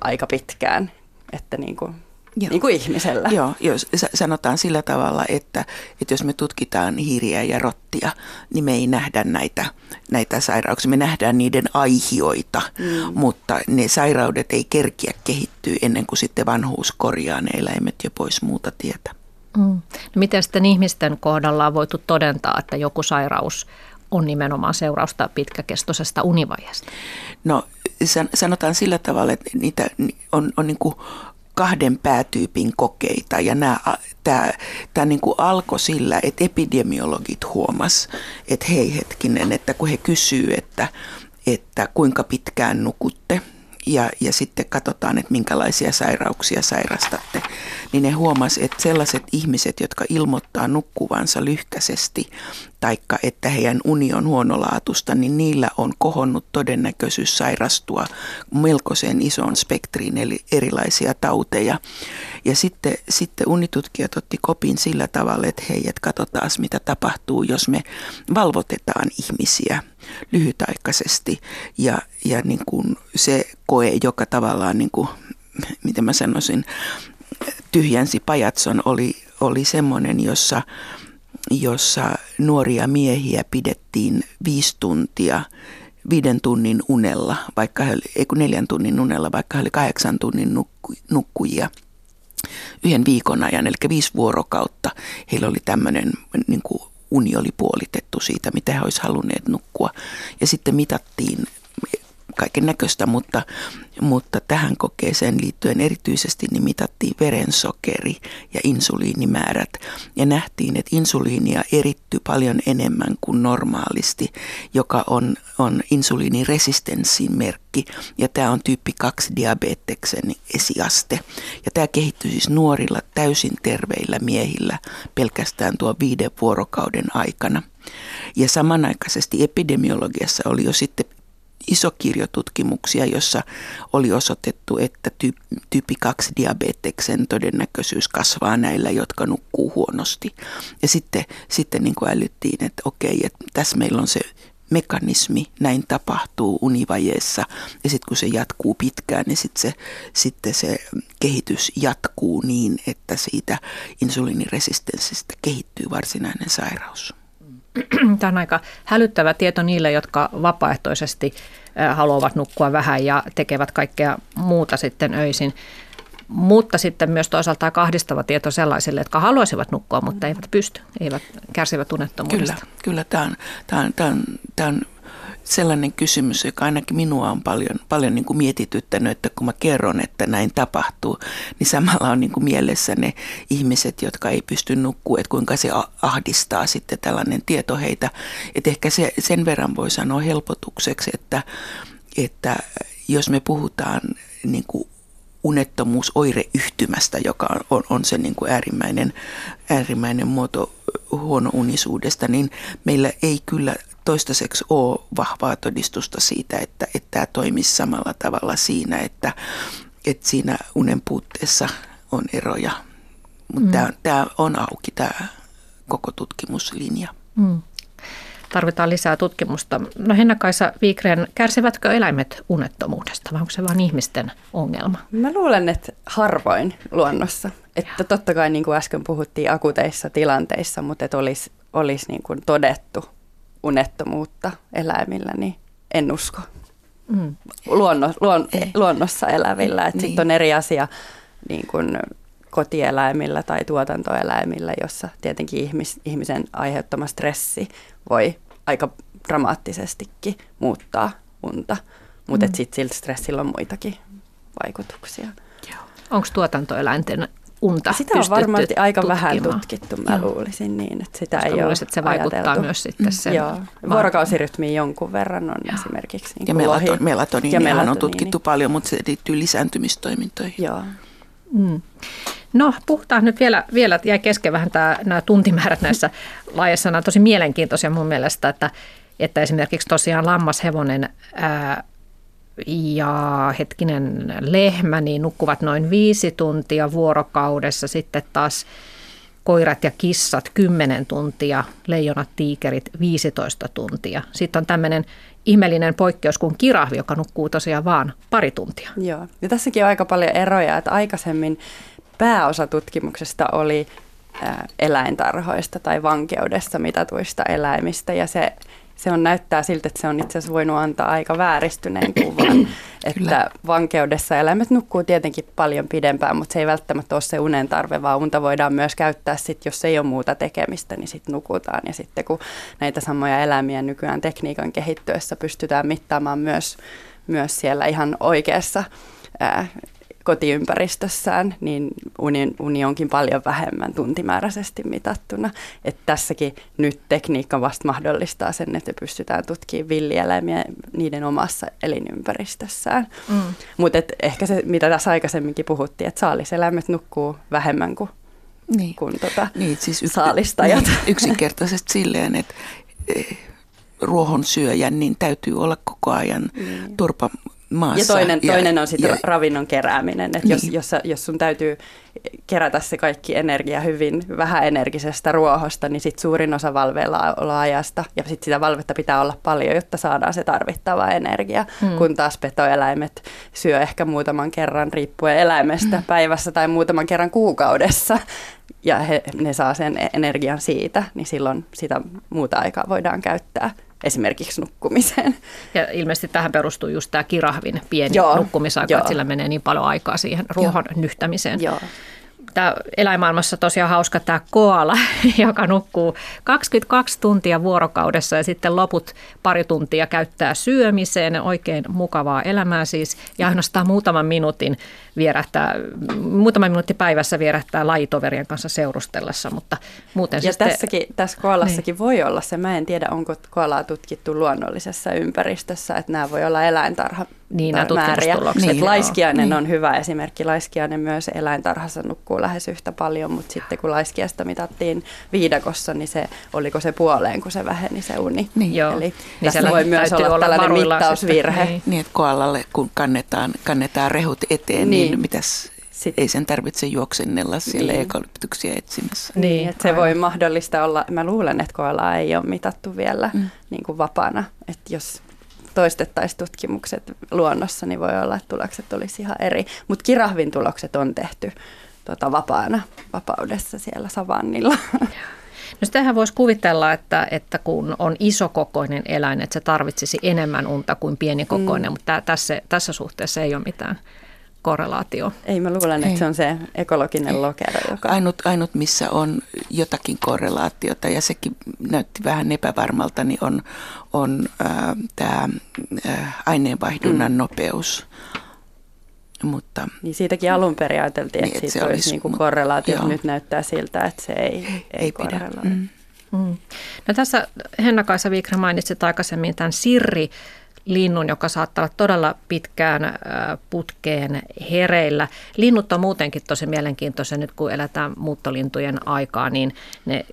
aika pitkään. Että niin kuin, Joo. niin kuin ihmisellä. Joo, jos sanotaan sillä tavalla, että, että jos me tutkitaan hiiriä ja rottia, niin me ei nähdä näitä, näitä sairauksia. Me nähdään niiden aihioita, mm. mutta ne sairaudet ei kerkiä kehittyä ennen kuin sitten vanhuus korjaa ne eläimet jo pois muuta tietä. Mm. No miten sitten ihmisten kohdalla on voitu todentaa, että joku sairaus on nimenomaan seurausta pitkäkestoisesta univajasta? No sanotaan sillä tavalla, että niitä on, on niin kuin kahden päätyypin kokeita. Ja tämä, tämä niin alkoi sillä, että epidemiologit huomas, että hei hetkinen, että kun he kysyy, että, että kuinka pitkään nukutte ja, ja sitten katsotaan, että minkälaisia sairauksia sairastatte, niin ne huomas, että sellaiset ihmiset, jotka ilmoittaa nukkuvansa lyhkäisesti, taikka että heidän uni on huonolaatusta, niin niillä on kohonnut todennäköisyys sairastua melkoisen isoon spektriin eli erilaisia tauteja. Ja sitten, sitten unitutkijat otti kopin sillä tavalla, että hei, että katsotaan mitä tapahtuu, jos me valvotetaan ihmisiä lyhytaikaisesti. Ja, ja niin kuin se koe, joka tavallaan, niin kuin, miten mä sanoisin, tyhjänsi pajatson, oli, oli semmoinen, jossa jossa nuoria miehiä pidettiin viisi tuntia viiden tunnin unella, vaikka he oli, ei kun neljän tunnin unella, vaikka he oli kahdeksan tunnin nukku, nukkujia yhden viikon ajan, eli viisi vuorokautta. Heillä oli tämmöinen niin kuin uni oli puolitettu siitä, mitä he olisivat halunneet nukkua. Ja sitten mitattiin kaiken näköistä, mutta, mutta tähän kokeeseen liittyen erityisesti niin mitattiin verensokeri ja insuliinimäärät ja nähtiin, että insuliinia erittyi paljon enemmän kuin normaalisti, joka on, on insuliiniresistenssin merkki ja tämä on tyyppi 2 diabeteksen esiaste. Ja tämä kehittyi siis nuorilla täysin terveillä miehillä pelkästään tuo viiden vuorokauden aikana. Ja samanaikaisesti epidemiologiassa oli jo sitten iso kirjotutkimuksia, jossa oli osoitettu, että tyyppi 2 diabeteksen todennäköisyys kasvaa näillä, jotka nukkuu huonosti. Ja sitten, sitten niin kuin älyttiin, että okei, että tässä meillä on se mekanismi, näin tapahtuu univajeessa ja sitten kun se jatkuu pitkään, niin sitten se, sitten se kehitys jatkuu niin, että siitä insuliiniresistenssistä kehittyy varsinainen sairaus. Tämä on aika hälyttävä tieto niille, jotka vapaaehtoisesti haluavat nukkua vähän ja tekevät kaikkea muuta sitten öisin. Mutta sitten myös toisaalta kahdistava tieto sellaisille, jotka haluaisivat nukkua, mutta eivät pysty, eivät kärsivät unettomuudesta. Kyllä, kyllä tämä on, tämä on, tämä on, tämä on sellainen kysymys, joka ainakin minua on paljon, paljon niin kuin mietityttänyt, että kun mä kerron, että näin tapahtuu, niin samalla on niin kuin mielessä ne ihmiset, jotka ei pysty nukkua, että kuinka se ahdistaa sitten tällainen tieto heitä. Että ehkä se, sen verran voi sanoa helpotukseksi, että, että jos me puhutaan niin kuin unettomuusoireyhtymästä, joka on, on se niin kuin äärimmäinen, äärimmäinen muoto huonounisuudesta, niin meillä ei kyllä toistaiseksi ole vahvaa todistusta siitä, että, että tämä toimisi samalla tavalla siinä, että, että siinä unen puutteessa on eroja. Mutta mm. tämä, tämä on auki, tämä koko tutkimuslinja. Mm. Tarvitaan lisää tutkimusta. No Henna-Kaisa Viikren, kärsivätkö eläimet unettomuudesta vai onko se vain ihmisten ongelma? Mä luulen, että harvoin luonnossa. Että totta kai niin kuin äsken puhuttiin akuteissa tilanteissa, mutta että olisi, olisi niin kuin todettu unettomuutta eläimillä, niin en usko. Mm. Luonno, luon, luonnossa elävillä. Niin. Sitten on eri asia niin kuin kotieläimillä tai tuotantoeläimillä, jossa tietenkin ihmis, ihmisen aiheuttama stressi voi aika dramaattisestikin muuttaa unta. Mutta mm. sitten sillä stressillä on muitakin vaikutuksia. Onko tuotantoeläinten unta Sitä on varmasti aika tutkimaan. vähän tutkittu, mä Joo. luulisin niin, että sitä Koska ei ole että se vaikuttaa ajateltu. myös sitten sen Joo. Vuorokausirytmiin jonkun verran on Joo. esimerkiksi niin Ja melaton, melatoniini on tutkittu paljon, mutta se liittyy lisääntymistoimintoihin. Joo. Mm. No puhutaan nyt vielä, vielä jäi kesken vähän tämä, nämä tuntimäärät näissä lajeissa. Nämä on tosi mielenkiintoisia mun mielestä, että, että esimerkiksi tosiaan lammashevonen ää, ja hetkinen lehmä niin nukkuvat noin viisi tuntia vuorokaudessa. Sitten taas koirat ja kissat 10 tuntia, leijonat, tiikerit 15 tuntia. Sitten on tämmöinen ihmeellinen poikkeus kuin kirahvi, joka nukkuu tosiaan vaan pari tuntia. Joo, ja tässäkin on aika paljon eroja, että aikaisemmin pääosa tutkimuksesta oli eläintarhoista tai vankeudessa mitatuista eläimistä ja se se on näyttää siltä, että se on itse asiassa voinut antaa aika vääristyneen kuvan, että vankeudessa eläimet nukkuu tietenkin paljon pidempään, mutta se ei välttämättä ole se unen tarve, vaan unta voidaan myös käyttää sit, jos ei ole muuta tekemistä, niin sitten nukutaan. Ja sitten kun näitä samoja eläimiä nykyään tekniikan kehittyessä pystytään mittaamaan myös, myös siellä ihan oikeassa ää, kotiympäristössään, niin uni, uni onkin paljon vähemmän tuntimääräisesti mitattuna. Et tässäkin nyt tekniikka vasta mahdollistaa sen, että pystytään tutkimaan villieläimiä niiden omassa elinympäristössään. Mm. Mutta ehkä se, mitä tässä aikaisemminkin puhuttiin, että saaliseläimet nukkuu vähemmän kuin, niin. kuin tota niin, siis yks, saalistajat. Niin, yksinkertaisesti silleen, että eh, ruohon syöjän, niin täytyy olla koko ajan niin. turpa maassa. Ja toinen, ja, toinen on sitten ravinnon kerääminen, että niin. jos, jos, jos sun täytyy kerätä se kaikki energia hyvin vähäenergisestä ruohosta, niin sitten suurin osa valveilla ajasta ja sitten sitä valvetta pitää olla paljon, jotta saadaan se tarvittava energia, hmm. kun taas petoeläimet syö ehkä muutaman kerran riippuen eläimestä hmm. päivässä tai muutaman kerran kuukaudessa ja he, ne saa sen energian siitä, niin silloin sitä muuta aikaa voidaan käyttää esimerkiksi nukkumiseen. Ja ilmeisesti tähän perustuu just tämä kirahvin pieni Joo, nukkumisaika, jo. että sillä menee niin paljon aikaa siihen ruohon Joo. nyhtämiseen. Joo tämä eläinmaailmassa tosiaan hauska tämä koala, joka nukkuu 22 tuntia vuorokaudessa ja sitten loput pari tuntia käyttää syömiseen. Oikein mukavaa elämää siis ja ainoastaan muutaman minuutin vierähtää, muutama minuutti päivässä vierähtää lajitoverien kanssa seurustellessa, mutta muuten Ja siis tässäkin, tässä koalassakin niin. voi olla se, mä en tiedä onko koalaa tutkittu luonnollisessa ympäristössä, että nämä voi olla eläintarha niin, nämä tutkimustulokset. Niin, laiskiainen niin. on hyvä esimerkki. Laiskiainen myös eläintarhassa nukkuu lähes yhtä paljon, mutta sitten kun laiskiasta mitattiin viidakossa, niin se, oliko se puoleen, kun se väheni se uni. Niin, Joo. Eli niin tässä voi myös olla, olla tällainen mittausvirhe. Niin. niin, että koalalle kun kannetaan, kannetaan rehut eteen, niin, niin mitäs sitten, ei sen tarvitse juoksennella siellä niin. ekolyptyksiä etsimässä. Niin, niin että se voi mahdollista olla, mä luulen, että koalaa ei ole mitattu vielä mm. niin kuin vapaana. Että jos toistettaisiin tutkimukset luonnossa, niin voi olla, että tulokset olisi ihan eri. Mutta kirahvin tulokset on tehty tota, vapaana vapaudessa siellä savannilla. No sitähän voisi kuvitella, että, että kun on isokokoinen eläin, että se tarvitsisi enemmän unta kuin pienikokoinen, mm. mutta tässä, tässä suhteessa ei ole mitään korrelaatio. Ei, mä luulen, että Ei. se on se ekologinen lokero. Joka... Ainut, ainut, missä on jotakin korrelaatiota, ja sekin näytti vähän epävarmalta, niin on, on äh, tämä äh, aineenvaihdunnan mm. nopeus. Mutta, niin siitäkin alun perin ajateltiin, niin, että siitä olisi, olisi niin korrelaatio. Nyt näyttää siltä, että se ei, ei, ei korreloi. Mm. Mm. No tässä Henna-Kaisa Viikra mainitsit aikaisemmin tämän Sirri linnun, joka saattaa olla todella pitkään putkeen hereillä. Linnut on muutenkin tosi mielenkiintoisia nyt, kun eletään muuttolintujen aikaa, niin ne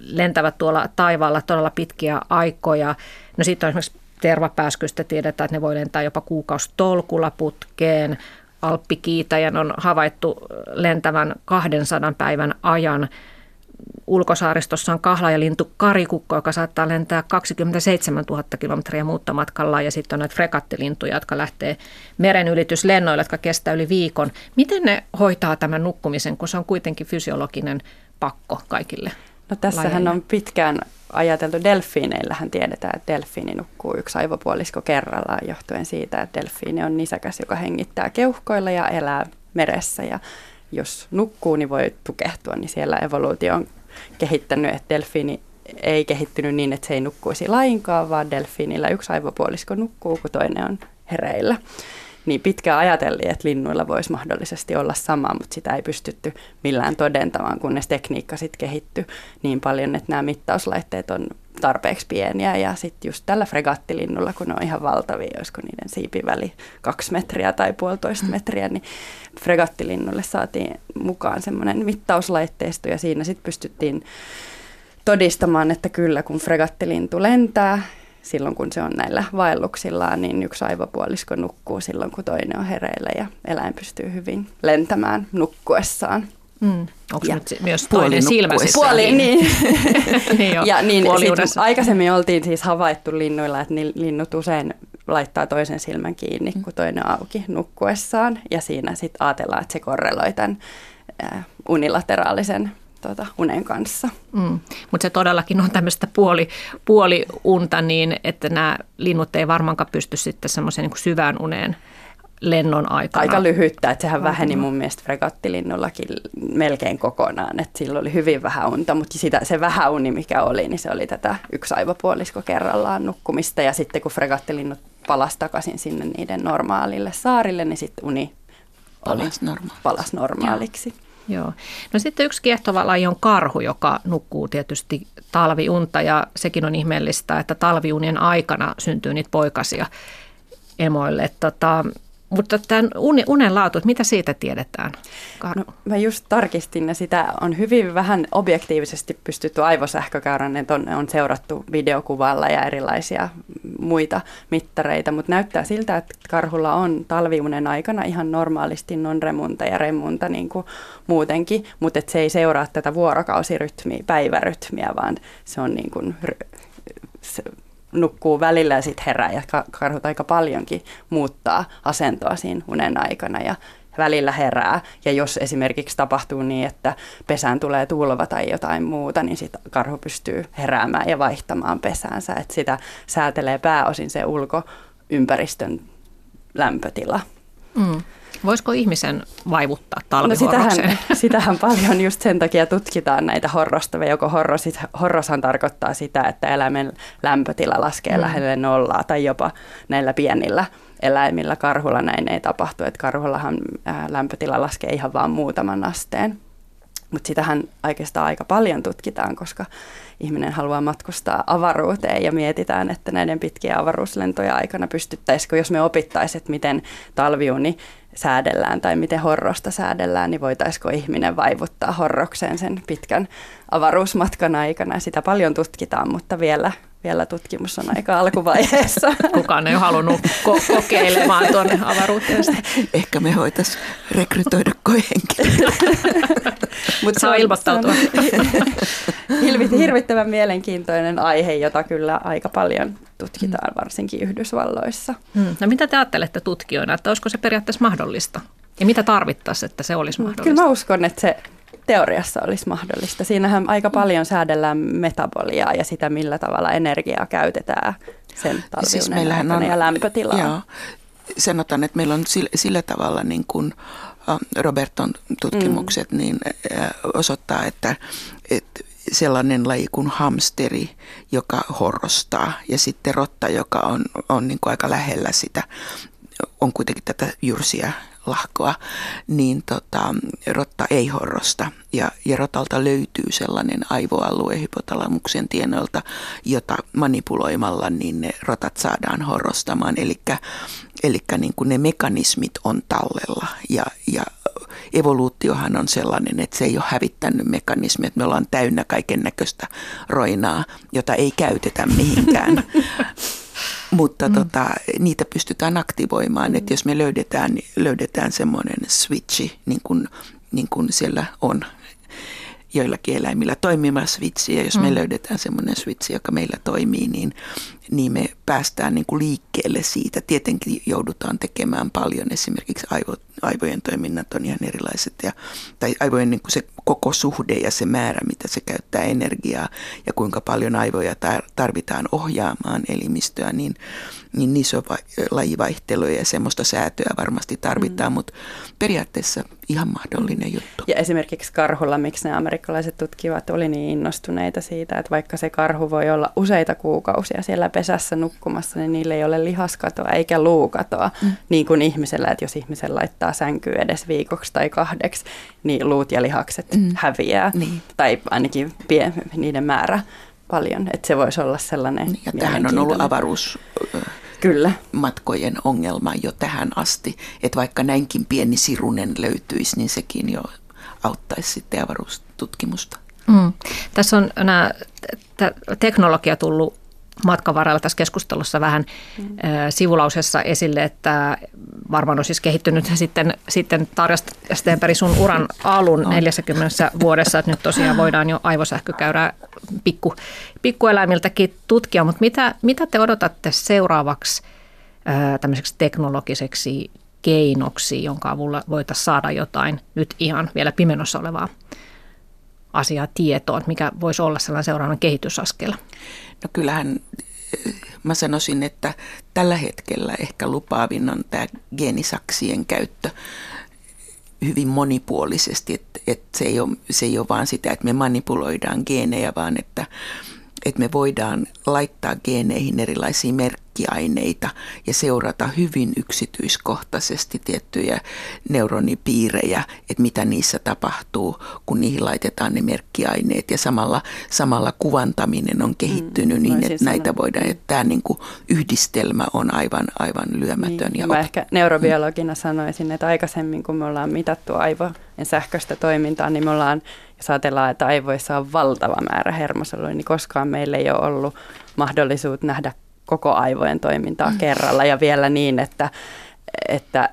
lentävät tuolla taivaalla todella pitkiä aikoja. No sitten on esimerkiksi tervapääskystä tiedetään, että ne voi lentää jopa kuukausitolkulla putkeen. Alppikiitäjän on havaittu lentävän 200 päivän ajan ulkosaaristossa on kahlajalintu karikukko, joka saattaa lentää 27 000 kilometriä muuttomatkalla ja sitten on näitä frekattilintuja, jotka lähtee meren ylityslennoille, jotka kestää yli viikon. Miten ne hoitaa tämän nukkumisen, kun se on kuitenkin fysiologinen pakko kaikille? No tässähän lajeille? on pitkään ajateltu delfiineillähän tiedetään, että delfiini nukkuu yksi aivopuolisko kerrallaan johtuen siitä, että delfiini on nisäkäs, joka hengittää keuhkoilla ja elää meressä ja jos nukkuu, niin voi tukehtua, niin siellä evoluutio on kehittänyt, että delfiini ei kehittynyt niin, että se ei nukkuisi lainkaan, vaan delfiinillä yksi aivopuolisko nukkuu, kun toinen on hereillä. Niin pitkään ajateltiin, että linnuilla voisi mahdollisesti olla sama, mutta sitä ei pystytty millään todentamaan, kunnes tekniikka sitten kehittyi niin paljon, että nämä mittauslaitteet on tarpeeksi pieniä ja sitten just tällä fregattilinnulla, kun ne on ihan valtavia, olisiko niiden siipiväli kaksi metriä tai puolitoista mm. metriä, niin fregattilinnulle saatiin mukaan semmoinen mittauslaitteisto ja siinä sitten pystyttiin todistamaan, että kyllä kun fregattilintu lentää, silloin kun se on näillä vaelluksillaan, niin yksi aivopuolisko nukkuu silloin, kun toinen on hereillä ja eläin pystyy hyvin lentämään nukkuessaan. Mm. Onko ja nyt myös toinen silmä Puoli, niin. niin ja niin, sit, aikaisemmin oltiin siis havaittu linnuilla, että linnut usein laittaa toisen silmän kiinni, kun toinen auki nukkuessaan. Ja siinä sitten ajatellaan, että se korreloi tämän unilateraalisen tuota, unen kanssa. Mm. Mutta se todellakin on tämmöistä puoli, puoli unta niin, että nämä linnut ei varmaankaan pysty sitten semmoiseen niin syvään uneen lennon aikana. Aika lyhyttä, että sehän väheni mun mielestä fregattilinnullakin melkein kokonaan, että sillä oli hyvin vähän unta, mutta sitä, se vähän uni mikä oli, niin se oli tätä yksi aivopuolisko kerrallaan nukkumista ja sitten kun fregattilinnut palasi takaisin sinne niiden normaalille saarille, niin sitten uni palas, norma- palas normaaliksi. Joo. Joo. No sitten yksi kiehtova laji on karhu, joka nukkuu tietysti talviunta ja sekin on ihmeellistä, että talviunien aikana syntyy niitä poikasia emoille. Tota, mutta tämän unen laatu, että mitä siitä tiedetään? No, mä just tarkistin ja sitä on hyvin vähän objektiivisesti pystytty aivosähkökäyrän, että on, on seurattu videokuvalla ja erilaisia muita mittareita, mutta näyttää siltä, että karhulla on talviunen aikana ihan normaalisti non-remunta ja remunta niin kuin muutenkin, mutta se ei seuraa tätä vuorokausirytmiä, päivärytmiä, vaan se on niin kuin, se, nukkuu välillä ja sitten herää ja karhut aika paljonkin muuttaa asentoa siinä unen aikana ja välillä herää. Ja jos esimerkiksi tapahtuu niin, että pesään tulee tulva tai jotain muuta, niin sitten karhu pystyy heräämään ja vaihtamaan pesäänsä. Et sitä säätelee pääosin se ulkoympäristön lämpötila. Mm. Voisiko ihmisen vaivuttaa talvihorrokseen? No sitähän, sitähän paljon just sen takia tutkitaan näitä horrostavia. Joko horrosit, horroshan tarkoittaa sitä, että eläimen lämpötila laskee mm. lähelle nollaa tai jopa näillä pienillä eläimillä. Karhulla näin ei tapahtu, että karhullahan lämpötila laskee ihan vain muutaman asteen. Mutta sitähän oikeastaan aika paljon tutkitaan, koska ihminen haluaa matkustaa avaruuteen ja mietitään, että näiden pitkien avaruuslentojen aikana pystyttäisikö, jos me opittaisiin, että miten talviuni säädellään tai miten horrosta säädellään, niin voitaisiko ihminen vaivuttaa horrokseen sen pitkän avaruusmatkan aikana. Sitä paljon tutkitaan, mutta vielä, vielä tutkimus on aika alkuvaiheessa. Kukaan ei ole halunnut ko- kokeilemaan tuonne avaruuteen. Ehkä me voitaisiin rekrytoida koehenkilöitä. Mutta saa ilmoittautua. hirvittävän mielenkiintoinen aihe, jota kyllä aika paljon tutkitaan, varsinkin Yhdysvalloissa. Hmm. No mitä te ajattelette tutkijoina, että olisiko se periaatteessa mahdollista? Ja mitä tarvittaisiin, että se olisi mahdollista? Kyllä mä uskon, että se teoriassa olisi mahdollista. Siinähän aika paljon säädellään metaboliaa ja sitä, millä tavalla energiaa käytetään sen siis meillähän on, ja lämpötilaa. Joo, sanotaan, että meillä on sillä, sillä tavalla niin kuin Roberton tutkimukset mm. niin osoittaa, että, että sellainen laji kuin hamsteri, joka horrostaa ja sitten rotta, joka on, on niin kuin aika lähellä sitä, on kuitenkin tätä jyrsiä lahkoa, niin tota, rotta ei horrosta. Ja, ja rotalta löytyy sellainen aivoalue hypotalamuksen tienoilta, jota manipuloimalla niin ne rotat saadaan horrostamaan. Eli niin ne mekanismit on tallella ja, ja evoluutiohan on sellainen, että se ei ole hävittänyt mekanismia, että me ollaan täynnä kaiken näköistä roinaa, jota ei käytetä mihinkään. Mutta mm. tota, niitä pystytään aktivoimaan, että jos me löydetään, löydetään semmoinen switchi, niin kuin, niin kuin siellä on joillakin eläimillä toimiva switchi, ja jos mm. me löydetään semmoinen switchi, joka meillä toimii, niin, niin me päästään niin kuin liikkeelle siitä. Tietenkin joudutaan tekemään paljon, esimerkiksi aivo, aivojen toiminnat on ihan erilaiset, ja, tai aivojen niin kuin se koko suhde ja se määrä, mitä se käyttää energiaa, ja kuinka paljon aivoja tarvitaan ohjaamaan elimistöä, niin, niin niissä on lajivaihteluja ja semmoista säätöä varmasti tarvitaan, mm. mutta periaatteessa ihan mahdollinen juttu. Ja esimerkiksi karhulla, miksi ne amerikkalaiset tutkivat oli niin innostuneita siitä, että vaikka se karhu voi olla useita kuukausia siellä pesässä nukkumassa, niin niillä ei ole lihaskatoa eikä luukatoa, mm. niin kuin ihmisellä, että jos ihmisen laittaa sänkyy edes viikoksi tai kahdeksi, niin luut ja lihakset mm. häviää, niin. tai ainakin pie, niiden määrä paljon, että se voisi olla sellainen niin, Ja tähän on ollut avaruus Kyllä. matkojen ongelma jo tähän asti, että vaikka näinkin pieni sirunen löytyisi, niin sekin jo auttaisi sitten avaruustutkimusta. Mm. Tässä on nämä teknologia tullut matkan varrella tässä keskustelussa vähän mm. sivulausessa esille, että varmaan on siis kehittynyt sitten, sitten Tarja Stenberg sun uran alun 40 vuodessa, että nyt tosiaan voidaan jo aivosähkökäyrää pikku, pikkueläimiltäkin tutkia, mutta mitä, mitä te odotatte seuraavaksi tämmöiseksi teknologiseksi keinoksi, jonka avulla voitaisiin saada jotain nyt ihan vielä pimenossa olevaa asiaa tietoon, mikä voisi olla sellainen seuraavan kehitysaskel? No kyllähän mä sanoisin, että tällä hetkellä ehkä lupaavin on tämä geenisaksien käyttö hyvin monipuolisesti, että, että se, ei ole, se ei ole vaan sitä, että me manipuloidaan geenejä, vaan että, että me voidaan laittaa geeneihin erilaisia merkkiaineita ja seurata hyvin yksityiskohtaisesti tiettyjä neuronipiirejä, että mitä niissä tapahtuu, kun niihin laitetaan ne merkkiaineet. Ja samalla, samalla kuvantaminen on kehittynyt mm, niin, että näitä voidaan, että tämä niin kuin yhdistelmä on aivan, aivan lyömätön. Niin, ja mä op- ehkä neurobiologina sanoisin, että aikaisemmin kun me ollaan mitattu aivojen sähköistä toimintaa, niin me ollaan jos ajatellaan, että aivoissa on valtava määrä hermosoluja, niin koskaan meillä ei ole ollut mahdollisuutta nähdä koko aivojen toimintaa mm. kerralla ja vielä niin, että, että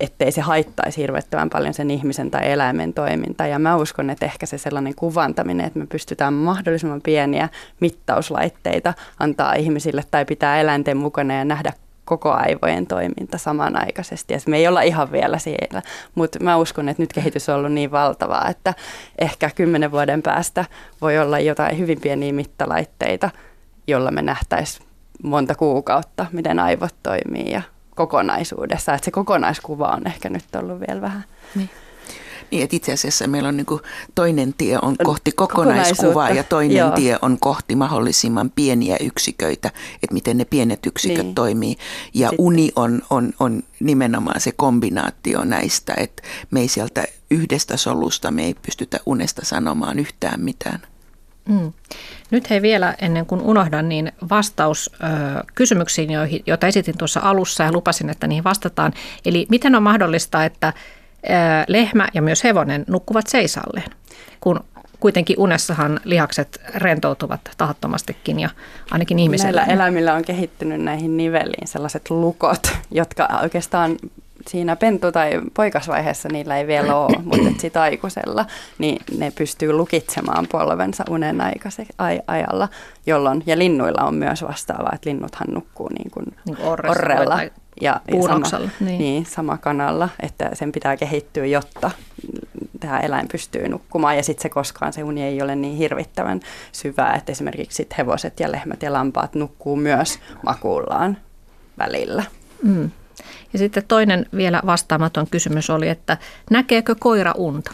ettei se haittaisi hirvettävän paljon sen ihmisen tai eläimen toimintaa. Ja mä uskon, että ehkä se sellainen kuvantaminen, että me pystytään mahdollisimman pieniä mittauslaitteita antaa ihmisille tai pitää eläinten mukana ja nähdä koko aivojen toiminta samanaikaisesti. Ja me ei olla ihan vielä siellä, mutta mä uskon, että nyt kehitys on ollut niin valtavaa, että ehkä kymmenen vuoden päästä voi olla jotain hyvin pieniä mittalaitteita, jolla me nähtäisiin monta kuukautta, miten aivot toimii ja kokonaisuudessa. Että se kokonaiskuva on ehkä nyt ollut vielä vähän. Niin. Niin, että itse asiassa meillä on niin kuin toinen tie on kohti kokonaiskuvaa ja toinen Joo. tie on kohti mahdollisimman pieniä yksiköitä, että miten ne pienet yksiköt niin. toimii. Ja Sitten. uni on, on, on nimenomaan se kombinaatio näistä, että me ei sieltä yhdestä solusta, me ei pystytä unesta sanomaan yhtään mitään. Mm. Nyt hei vielä ennen kuin unohdan, niin vastaus ö, kysymyksiin, joita esitin tuossa alussa ja lupasin, että niihin vastataan. Eli miten on mahdollista, että lehmä ja myös hevonen nukkuvat seisalleen, kun kuitenkin unessahan lihakset rentoutuvat tahattomastikin ja ainakin ihmisillä. Näillä eläimillä on kehittynyt näihin niveliin sellaiset lukot, jotka oikeastaan siinä pentu- tai poikasvaiheessa niillä ei vielä ole, mutta sitten aikuisella, niin ne pystyy lukitsemaan polvensa unen ajalla, jolloin, ja linnuilla on myös vastaavaa, että linnuthan nukkuu niin kuin, niin kuin orrella. Tai ja, ja sama, niin. Niin, sama kanalla, että sen pitää kehittyä, jotta tämä eläin pystyy nukkumaan ja sitten se koskaan se uni ei ole niin hirvittävän syvää, että esimerkiksi sit hevoset ja lehmät ja lampaat nukkuu myös makuullaan välillä. Mm. Ja sitten toinen vielä vastaamaton kysymys oli, että näkeekö koira unta?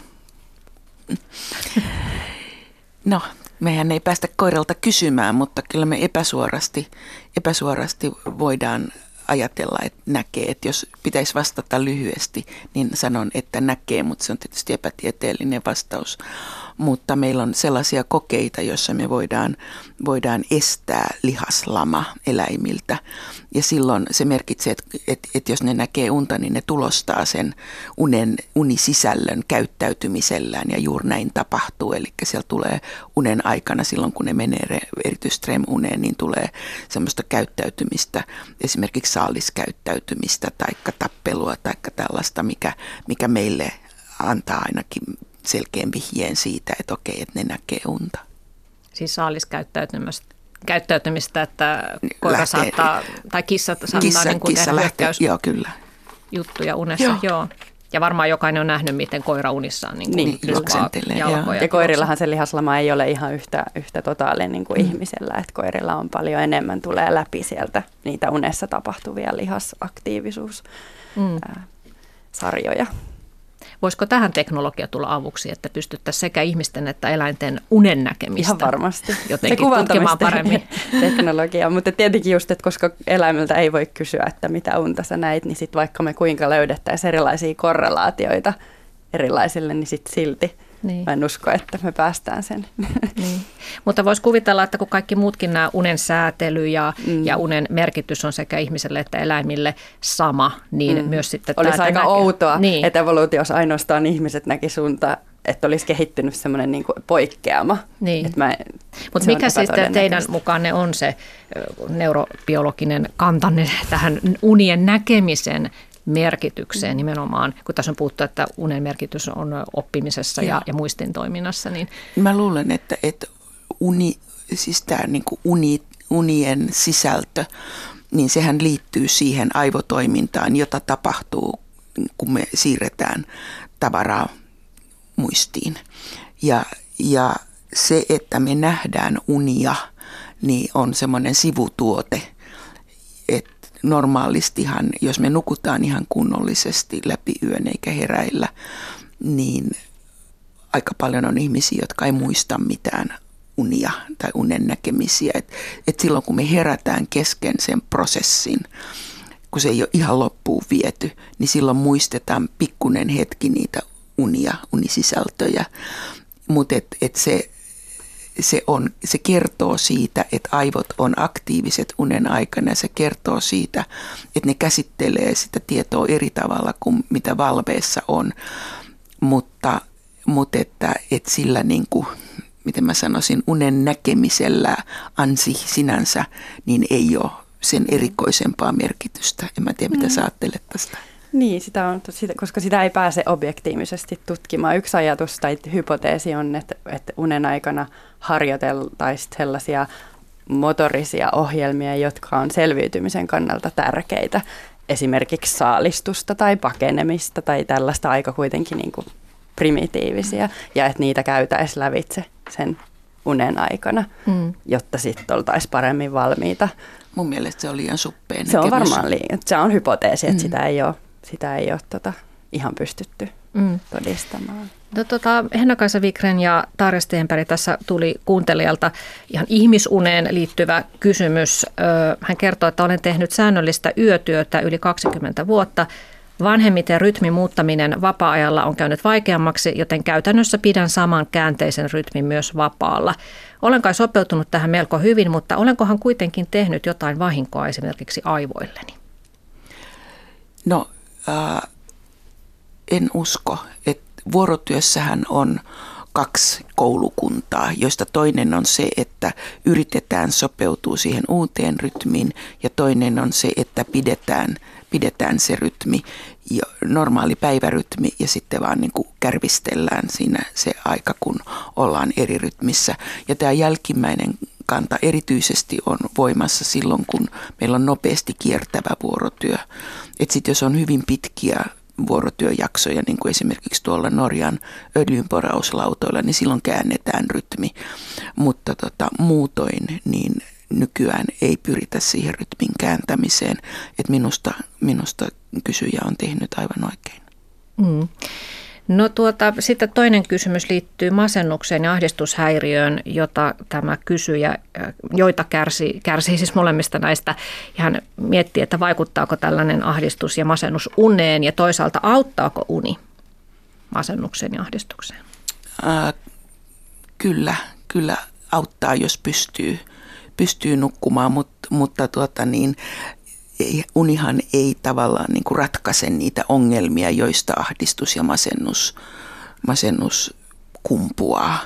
No, mehän ei päästä koiralta kysymään, mutta kyllä me epäsuorasti, epäsuorasti voidaan ajatella, että näkee. Että jos pitäisi vastata lyhyesti, niin sanon, että näkee, mutta se on tietysti epätieteellinen vastaus mutta meillä on sellaisia kokeita, joissa me voidaan, voidaan estää lihaslama eläimiltä. Ja silloin se merkitsee, että, että, että jos ne näkee unta, niin ne tulostaa sen unen, unisisällön käyttäytymisellään ja juuri näin tapahtuu. Eli siellä tulee unen aikana silloin, kun ne menee erityisesti REM-uneen, niin tulee semmoista käyttäytymistä, esimerkiksi saaliskäyttäytymistä tai tappelua tai tällaista, mikä, mikä meille antaa ainakin selkeän vihjeen siitä, että okei, että ne näkee unta. Siis saaliskäyttäytymistä käyttäytymistä, että koira lähtee, saattaa, tai kissa saattaa kissa, niin kuin kissa lähtee, joo, kyllä. juttuja unessa. Joo. joo. Ja varmaan jokainen on nähnyt, miten koira unissaan niin niin, jalkoja. Ja koirillahan se lihaslama ei ole ihan yhtä, yhtä totaalinen niin kuin mm. ihmisellä, että koirilla on paljon enemmän, tulee läpi sieltä niitä unessa tapahtuvia lihasaktiivisuussarjoja. Mm. Voisiko tähän teknologia tulla avuksi, että pystyttäisiin sekä ihmisten että eläinten unen näkemistä Ihan varmasti. jotenkin tutkimaan paremmin? teknologia, mutta tietenkin just, että koska eläimiltä ei voi kysyä, että mitä unta sä näit, niin sitten vaikka me kuinka löydettäisiin erilaisia korrelaatioita erilaisille, niin sitten silti – niin. Mä en usko, että me päästään sen. Niin. Mutta voisi kuvitella, että kun kaikki muutkin nämä unen säätely ja, mm. ja unen merkitys on sekä ihmiselle että eläimille sama, niin mm. myös sitten... Olisi aika näkee. outoa, niin. että evoluutiossa ainoastaan ihmiset näki sunta, että olisi kehittynyt semmoinen niin poikkeama. Niin. Mutta mikä sitten teidän mukaan on se neurobiologinen kantanne tähän unien näkemisen merkitykseen nimenomaan, kun tässä on puhuttu, että unen merkitys on oppimisessa ja, ja muistin toiminnassa. Niin... Mä luulen, että, että uni, siis tämä niin uni, unien sisältö, niin sehän liittyy siihen aivotoimintaan, jota tapahtuu, kun me siirretään tavaraa muistiin. Ja, ja se, että me nähdään unia, niin on semmoinen sivutuote, että normaalistihan, jos me nukutaan ihan kunnollisesti läpi yön eikä heräillä, niin aika paljon on ihmisiä, jotka ei muista mitään unia tai unen näkemisiä. Et, et silloin kun me herätään kesken sen prosessin, kun se ei ole ihan loppuun viety, niin silloin muistetaan pikkunen hetki niitä unia, unisisältöjä. Mutta et, et se se, on, se kertoo siitä, että aivot on aktiiviset unen aikana. Se kertoo siitä, että ne käsittelee sitä tietoa eri tavalla kuin mitä valveessa on. Mutta, mutta että, että sillä niin kuin, miten mä sanoisin, unen näkemisellä ansi sinänsä, niin ei ole sen erikoisempaa merkitystä. En mä tiedä, mitä mm. sä ajattelet tästä. Niin, sitä on, koska sitä ei pääse objektiivisesti tutkimaan. Yksi ajatus tai hypoteesi on, että, että unen aikana harjoiteltaisiin sellaisia motorisia ohjelmia, jotka on selviytymisen kannalta tärkeitä. Esimerkiksi saalistusta tai pakenemista tai tällaista aika kuitenkin niin kuin primitiivisiä. Ja että niitä käytäisiin lävitse sen unen aikana, mm. jotta sitten oltaisiin paremmin valmiita. Mun mielestä se on liian suppeen Se on varmaan liian. Se on hypoteesi, että mm. sitä ei ole sitä ei ole tota, ihan pystytty mm. todistamaan. No, tota, Henna-Kaisa Vikren ja Tarja Stenberg tässä tuli kuuntelijalta ihan ihmisuneen liittyvä kysymys. Hän kertoo, että olen tehnyt säännöllistä yötyötä yli 20 vuotta. Vanhemmiten rytmin muuttaminen vapaa-ajalla on käynyt vaikeammaksi, joten käytännössä pidän saman käänteisen rytmin myös vapaalla. Olen kai sopeutunut tähän melko hyvin, mutta olenkohan kuitenkin tehnyt jotain vahinkoa esimerkiksi aivoilleni? No ää, en usko, että vuorotyössähän on kaksi koulukuntaa, joista toinen on se, että yritetään sopeutua siihen uuteen rytmiin ja toinen on se, että pidetään, pidetään se rytmi, normaali päivärytmi ja sitten vaan niin kuin kärvistellään siinä se aika, kun ollaan eri rytmissä. Ja tämä jälkimmäinen kanta erityisesti on voimassa silloin, kun meillä on nopeasti kiertävä vuorotyö. Että sitten jos on hyvin pitkiä vuorotyöjaksoja, niin kuin esimerkiksi tuolla Norjan öljynporauslautoilla, niin silloin käännetään rytmi. Mutta tota, muutoin niin nykyään ei pyritä siihen rytmin kääntämiseen. Että minusta, minusta kysyjä on tehnyt aivan oikein. Mm. No tuota, sitten toinen kysymys liittyy masennukseen ja ahdistushäiriöön, jota tämä kysyjä, joita kärsii, kärsii siis molemmista näistä. Ja hän miettii, että vaikuttaako tällainen ahdistus ja masennus uneen ja toisaalta auttaako uni masennukseen ja ahdistukseen? Äh, kyllä, kyllä auttaa, jos pystyy, pystyy nukkumaan, mutta, mutta tuota niin, unihan ei tavallaan niin kuin ratkaise niitä ongelmia, joista ahdistus ja masennus, masennus kumpuaa.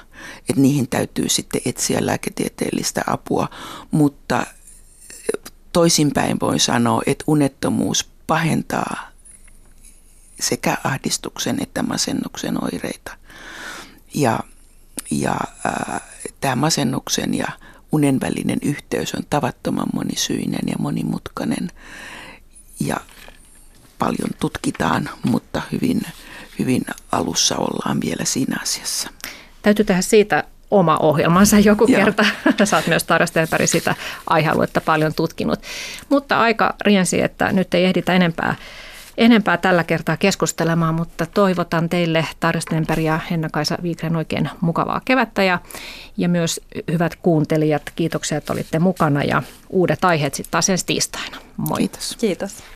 Et niihin täytyy sitten etsiä lääketieteellistä apua, mutta toisinpäin voi sanoa, että unettomuus pahentaa sekä ahdistuksen että masennuksen oireita. Ja, ja äh, tämä masennuksen ja unen välinen yhteys on tavattoman monisyinen ja monimutkainen ja paljon tutkitaan, mutta hyvin, hyvin alussa ollaan vielä siinä asiassa. Täytyy tehdä siitä oma ohjelmansa joku Joo. kerta. Sä oot myös Tarja Stenberg sitä aihealuetta paljon tutkinut. Mutta aika riensi, että nyt ei ehditä enempää enempää tällä kertaa keskustelemaan, mutta toivotan teille Tarja Stenberg ja Henna-Kaisa Viikren oikein mukavaa kevättä ja, ja myös hyvät kuuntelijat, kiitoksia, että olitte mukana ja uudet aiheet sitten taas ensi tiistaina. Moi. Kiitos. Kiitos.